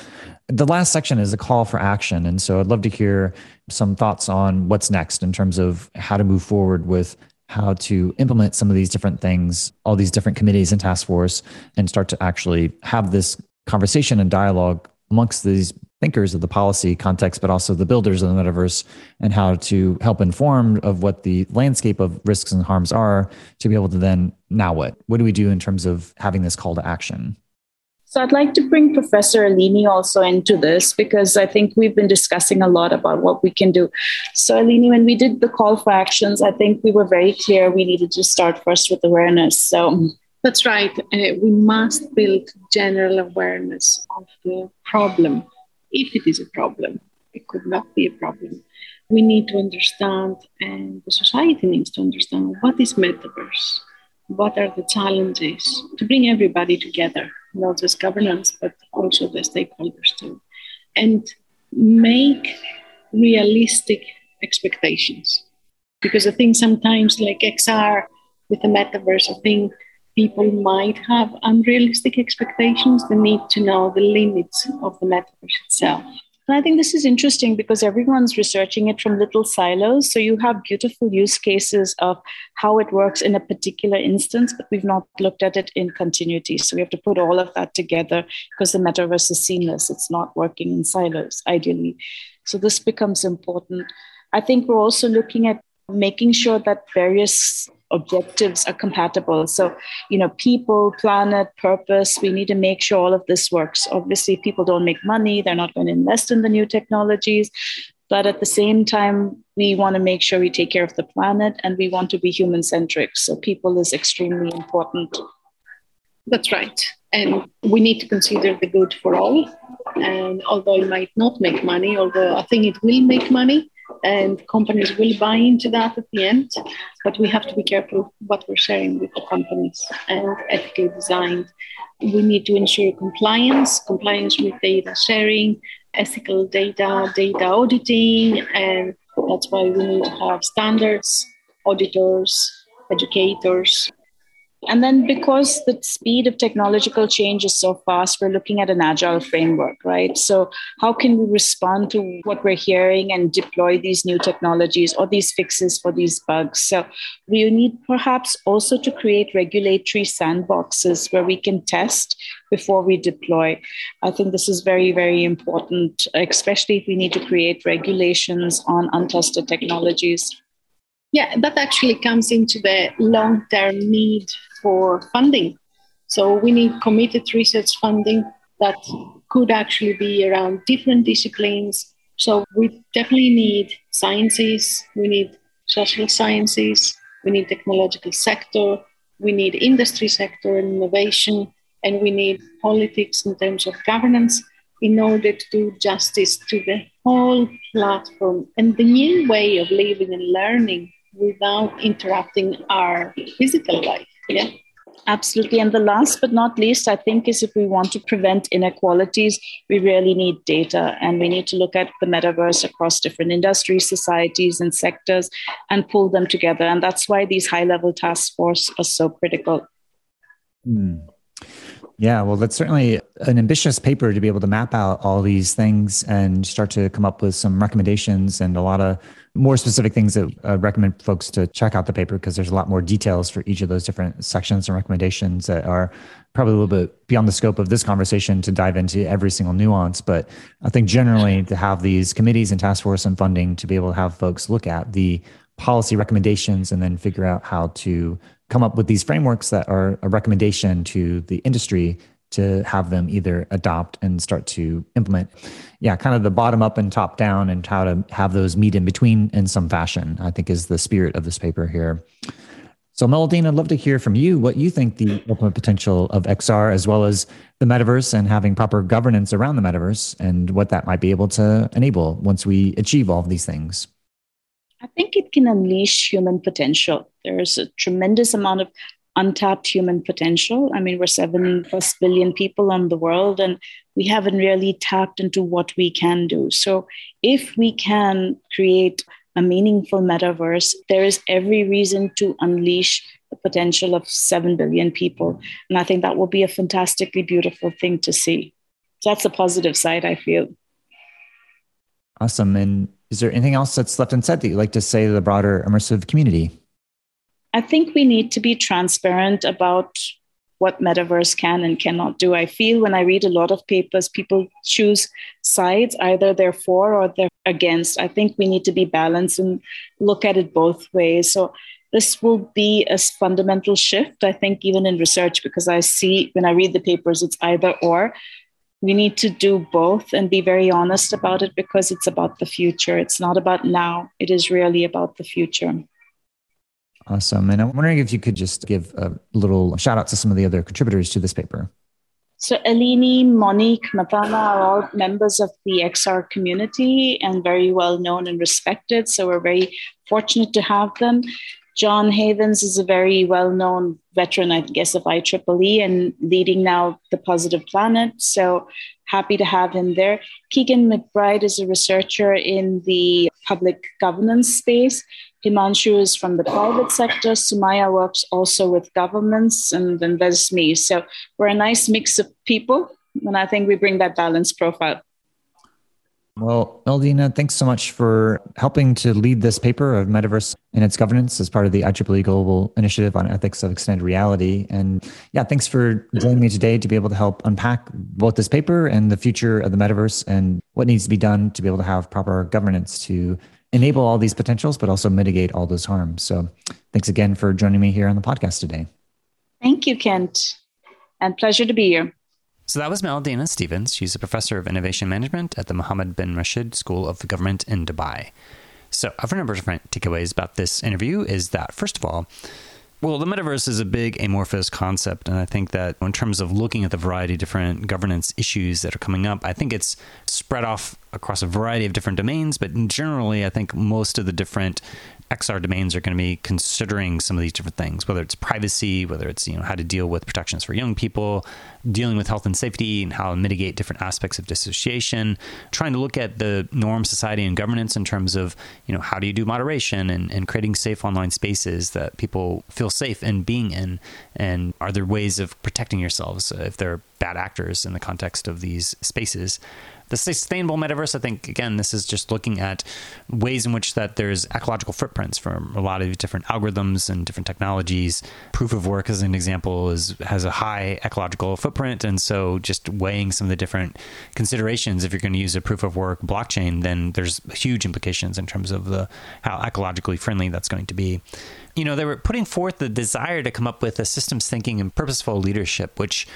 Speaker 3: The last section is a call for action. And so I'd love to hear some thoughts on what's next in terms of how to move forward with how to implement some of these different things, all these different committees and task force, and start to actually have this conversation and dialogue amongst these thinkers of the policy context, but also the builders of the metaverse, and how to help inform of what the landscape of risks and harms are to be able to then now what? What do we do in terms of having this call to action?
Speaker 2: So I'd like to bring Professor Eleni also into this because I think we've been discussing a lot about what we can do. So Eleni, when we did the call for actions, I think we were very clear we needed to start first with awareness. So
Speaker 4: that's right. Uh, we must build general awareness of the problem, if it is a problem. It could not be a problem. We need to understand, and the society needs to understand what is metaverse, what are the challenges to bring everybody together not just governance, but also the stakeholders too, and make realistic expectations. Because I think sometimes, like XR with the metaverse, I think people might have unrealistic expectations. They need to know the limits of the metaverse itself.
Speaker 2: And I think this is interesting because everyone's researching it from little silos. So you have beautiful use cases of how it works in a particular instance, but we've not looked at it in continuity. So we have to put all of that together because the metaverse is seamless. It's not working in silos, ideally. So this becomes important. I think we're also looking at making sure that various objectives are compatible. So, you know, people, planet, purpose, we need to make sure all of this works. Obviously, people don't make money, they're not going to invest in the new technologies. But at the same time, we want to make sure we take care of the planet and we want to be human centric. So, people is extremely important.
Speaker 4: That's right. And we need to consider the good for all. And although it might not make money, although I think it will make money, and companies will buy into that at the end. But we have to be careful what we're sharing with the companies and ethically designed. We need to ensure compliance, compliance with data sharing, ethical data, data auditing, and that's why we need to have standards, auditors, educators,
Speaker 2: and then because the speed of technological change is so fast, we're looking at an agile framework, right? So, how can we respond to what we're hearing and deploy these new technologies or these fixes for these bugs? So, we need perhaps also to create regulatory sandboxes where we can test before we deploy. I think this is very, very important, especially if we need to create regulations on untested technologies.
Speaker 4: Yeah, that actually comes into the long term need for funding. So we need committed research funding that could actually be around different disciplines. So we definitely need sciences, we need social sciences, we need technological sector, we need industry sector and innovation, and we need politics in terms of governance in order to do justice to the whole platform and the new way of living and learning without interrupting our physical life. Yeah.
Speaker 2: Absolutely. And the last but not least, I think, is if we want to prevent inequalities, we really need data and we need to look at the metaverse across different industries, societies, and sectors and pull them together. And that's why these high level task force are so critical.
Speaker 3: Hmm. Yeah, well, that's certainly an ambitious paper to be able to map out all these things and start to come up with some recommendations and a lot of more specific things that I recommend folks to check out the paper because there's a lot more details for each of those different sections and recommendations that are probably a little bit beyond the scope of this conversation to dive into every single nuance. But I think generally to have these committees and task force and funding to be able to have folks look at the policy recommendations and then figure out how to come up with these frameworks that are a recommendation to the industry to have them either adopt and start to implement. Yeah, kind of the bottom up and top down, and how to have those meet in between in some fashion, I think is the spirit of this paper here. So, Melodena, I'd love to hear from you what you think the ultimate potential of XR, as well as the metaverse and having proper governance around the metaverse, and what that might be able to enable once we achieve all of these things.
Speaker 2: I think it can unleash human potential. There's a tremendous amount of untapped human potential. I mean, we're seven plus billion people on the world, and we haven't really tapped into what we can do. So, if we can create a meaningful metaverse, there is every reason to unleash the potential of 7 billion people. And I think that will be a fantastically beautiful thing to see. So that's the positive side, I feel.
Speaker 3: Awesome. And is there anything else that's left unsaid that you'd like to say to the broader immersive community?
Speaker 2: I think we need to be transparent about what metaverse can and cannot do. I feel when I read a lot of papers, people choose sides, either they're for or they're against. I think we need to be balanced and look at it both ways. So this will be a fundamental shift, I think, even in research, because I see when I read the papers, it's either or. We need to do both and be very honest about it because it's about the future. It's not about now, it is really about the future.
Speaker 3: Awesome. And I'm wondering if you could just give a little shout out to some of the other contributors to this paper.
Speaker 2: So Eleni, Monique, Mathana are all members of the XR community and very well known and respected. So we're very fortunate to have them. John Havens is a very well known veteran, I guess, of IEEE and leading now the Positive Planet. So happy to have him there. Keegan McBride is a researcher in the public governance space. Himanshu is from the private sector. Sumaya works also with governments, and then there's me. So we're a nice mix of people, and I think we bring that balanced profile.
Speaker 3: Well, Melodena, thanks so much for helping to lead this paper of metaverse and its governance as part of the IEEE Global Initiative on Ethics of Extended Reality. And yeah, thanks for joining me today to be able to help unpack both this paper and the future of the metaverse and what needs to be done to be able to have proper governance to enable all these potentials, but also mitigate all those harms. So thanks again for joining me here on the podcast today.
Speaker 2: Thank you, Kent. And pleasure to be here.
Speaker 1: So that was Melodena Stephens. She's a professor of innovation management at the Mohammed bin Rashid School of Government in Dubai. So, I've a number of different takeaways about this interview is that, first of all, Well, the metaverse is a big amorphous concept. And I think that in terms of looking at the variety of different governance issues that are coming up, I think it's spread off across a variety of different domains. But generally, I think most of the different XR domains are going to be considering some of these different things, whether it's privacy, whether it's you know how to deal with protections for young people, dealing with health and safety, and how to mitigate different aspects of dissociation, trying to look at the norm, society, and governance in terms of you know how do you do moderation and, and creating safe online spaces that people feel safe in being in, and are there ways of protecting yourselves if they're bad actors in the context of these spaces the sustainable metaverse, I think, again, this is just looking at ways in which that there's ecological footprints from a lot of different algorithms and different technologies. Proof of work, as an example, is has a high ecological footprint, and so just weighing some of the different considerations. If you're going to use a proof of work blockchain, then there's huge implications in terms of the how ecologically friendly that's going to be you know, they were putting forth the desire to come up with a systems thinking and purposeful leadership, which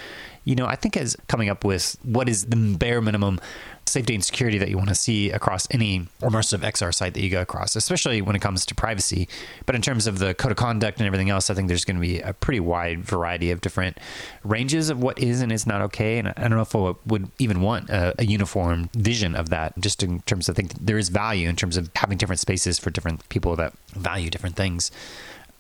Speaker 1: you know, I think as coming up with what is the bare minimum safety and security that you want to see across any immersive XR site that you go across, especially when it comes to privacy. But in terms of the code of conduct and everything else, I think there's going to be a pretty wide variety of different ranges of what is and is not okay. And I don't know if I would even want a, a uniform vision of that, just in terms of I think there is value in terms of having different spaces for different people that value different things.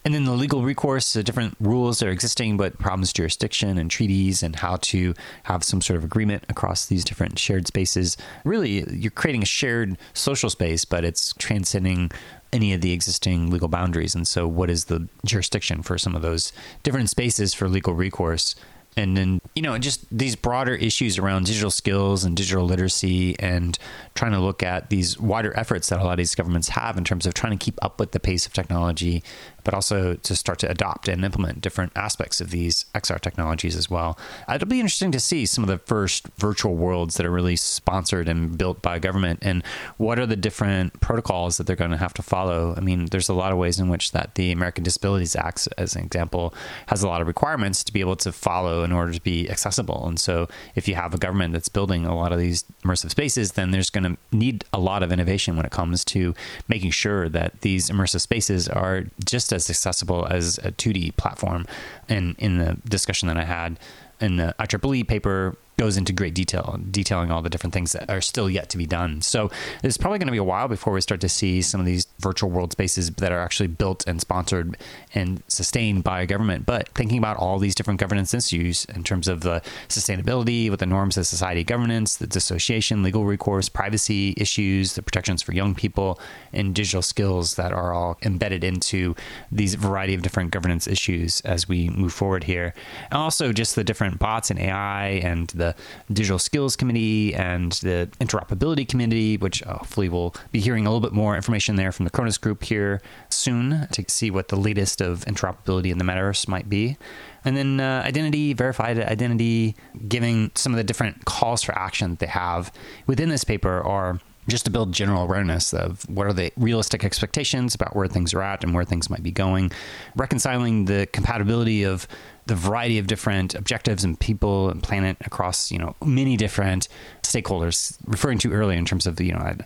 Speaker 1: And then the legal recourse, the different rules that are existing, but problems, jurisdiction, and treaties, and how to have some sort of agreement across these different shared spaces. Really, you're creating a shared social space, but it's transcending any of the existing legal boundaries. And so, what is the jurisdiction for some of those different spaces for legal recourse? And then you know just these broader issues around digital skills and digital literacy and trying to look at these wider efforts that a lot of these governments have in terms of trying to keep up with the pace of technology but also to start to adopt and implement different aspects of these XR technologies as well. It'll be interesting to see some of the first virtual worlds that are really sponsored and built by government and what are the different protocols that they're going to have to follow. I mean, there's a lot of ways in which that the American Disabilities Act, as an example, has a lot of requirements to be able to follow in order to be accessible. And so if you have a government that's building a lot of these immersive spaces, then there's going to need a lot of innovation when it comes to making sure that these immersive spaces are just as accessible as a 2D platform. And in the discussion that I had in the IEEE paper, goes into great detail, detailing all the different things that are still yet to be done. So it's probably going to be a while before we start to see some of these virtual world spaces that are actually built and sponsored and sustained by a government. But thinking about all these different governance issues in terms of the sustainability, with the norms of society governance, the dissociation, legal recourse, privacy issues, the protections for young people, and digital skills that are all embedded into these variety of different governance issues as we move forward here. And also just the different bots and AI and the the Digital Skills Committee and the Interoperability Committee, which hopefully we'll be hearing a little bit more information there from the Khronos Group here soon to see what the latest of interoperability in the metaverse might be. And then uh, identity, verified identity, giving some of the different calls for action that they have within this paper are just to build general awareness of what are the realistic expectations about where things are at and where things might be going, reconciling the compatibility of the variety of different objectives and people and planet across you know many different stakeholders referring to earlier in terms of you know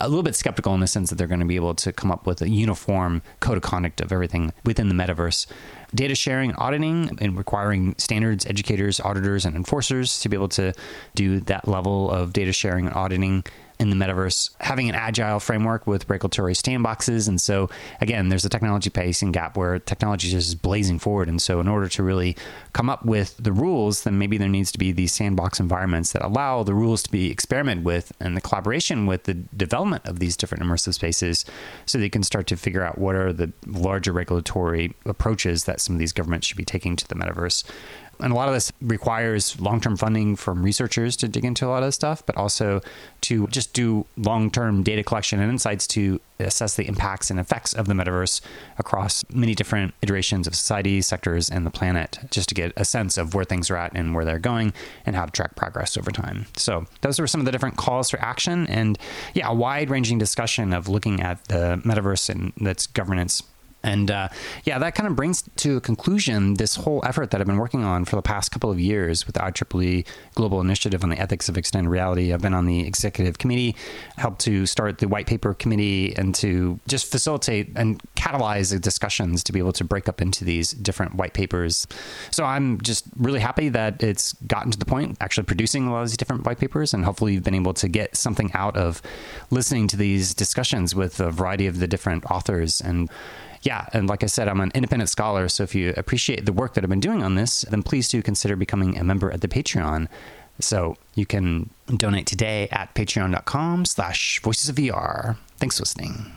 Speaker 1: a little bit skeptical in the sense that they're going to be able to come up with a uniform code of conduct of everything within the metaverse. Data sharing auditing and requiring standards educators auditors and enforcers to be able to do that level of data sharing and auditing in the metaverse, having an agile framework with regulatory sandboxes. And so, again, there's a technology pacing gap where technology is just blazing forward. And so, in order to really come up with the rules, then maybe there needs to be these sandbox environments that allow the rules to be experimented with and the collaboration with the development of these different immersive spaces so they can start to figure out what are the larger regulatory approaches that some of these governments should be taking to the metaverse and a lot of this requires long term funding from researchers to dig into a lot of stuff, but also to just do long term data collection and insights to assess the impacts and effects of the metaverse across many different iterations of society, sectors, and the planet, just to get a sense of where things are at and where they're going and how to track progress over time. So, those are some of the different calls for action. And yeah, a wide ranging discussion of looking at the metaverse and its governance And uh, yeah, that kind of brings to a conclusion this whole effort that I've been working on for the past couple of years with the IEEE Global Initiative on the Ethics of Extended Reality. I've been on the executive committee, helped to start the white paper committee, and to just facilitate and catalyze the discussions to be able to break up into these different white papers. So I'm just really happy that it's gotten to the point actually producing a lot of these different white papers, and hopefully you've been able to get something out of listening to these discussions with a variety of the different authors and yeah, and like I said, I'm an independent scholar. So if you appreciate the work that I've been doing on this, then please do consider becoming a member at the Patreon. So you can donate today at patreon.com slash voices of VR. Thanks for listening.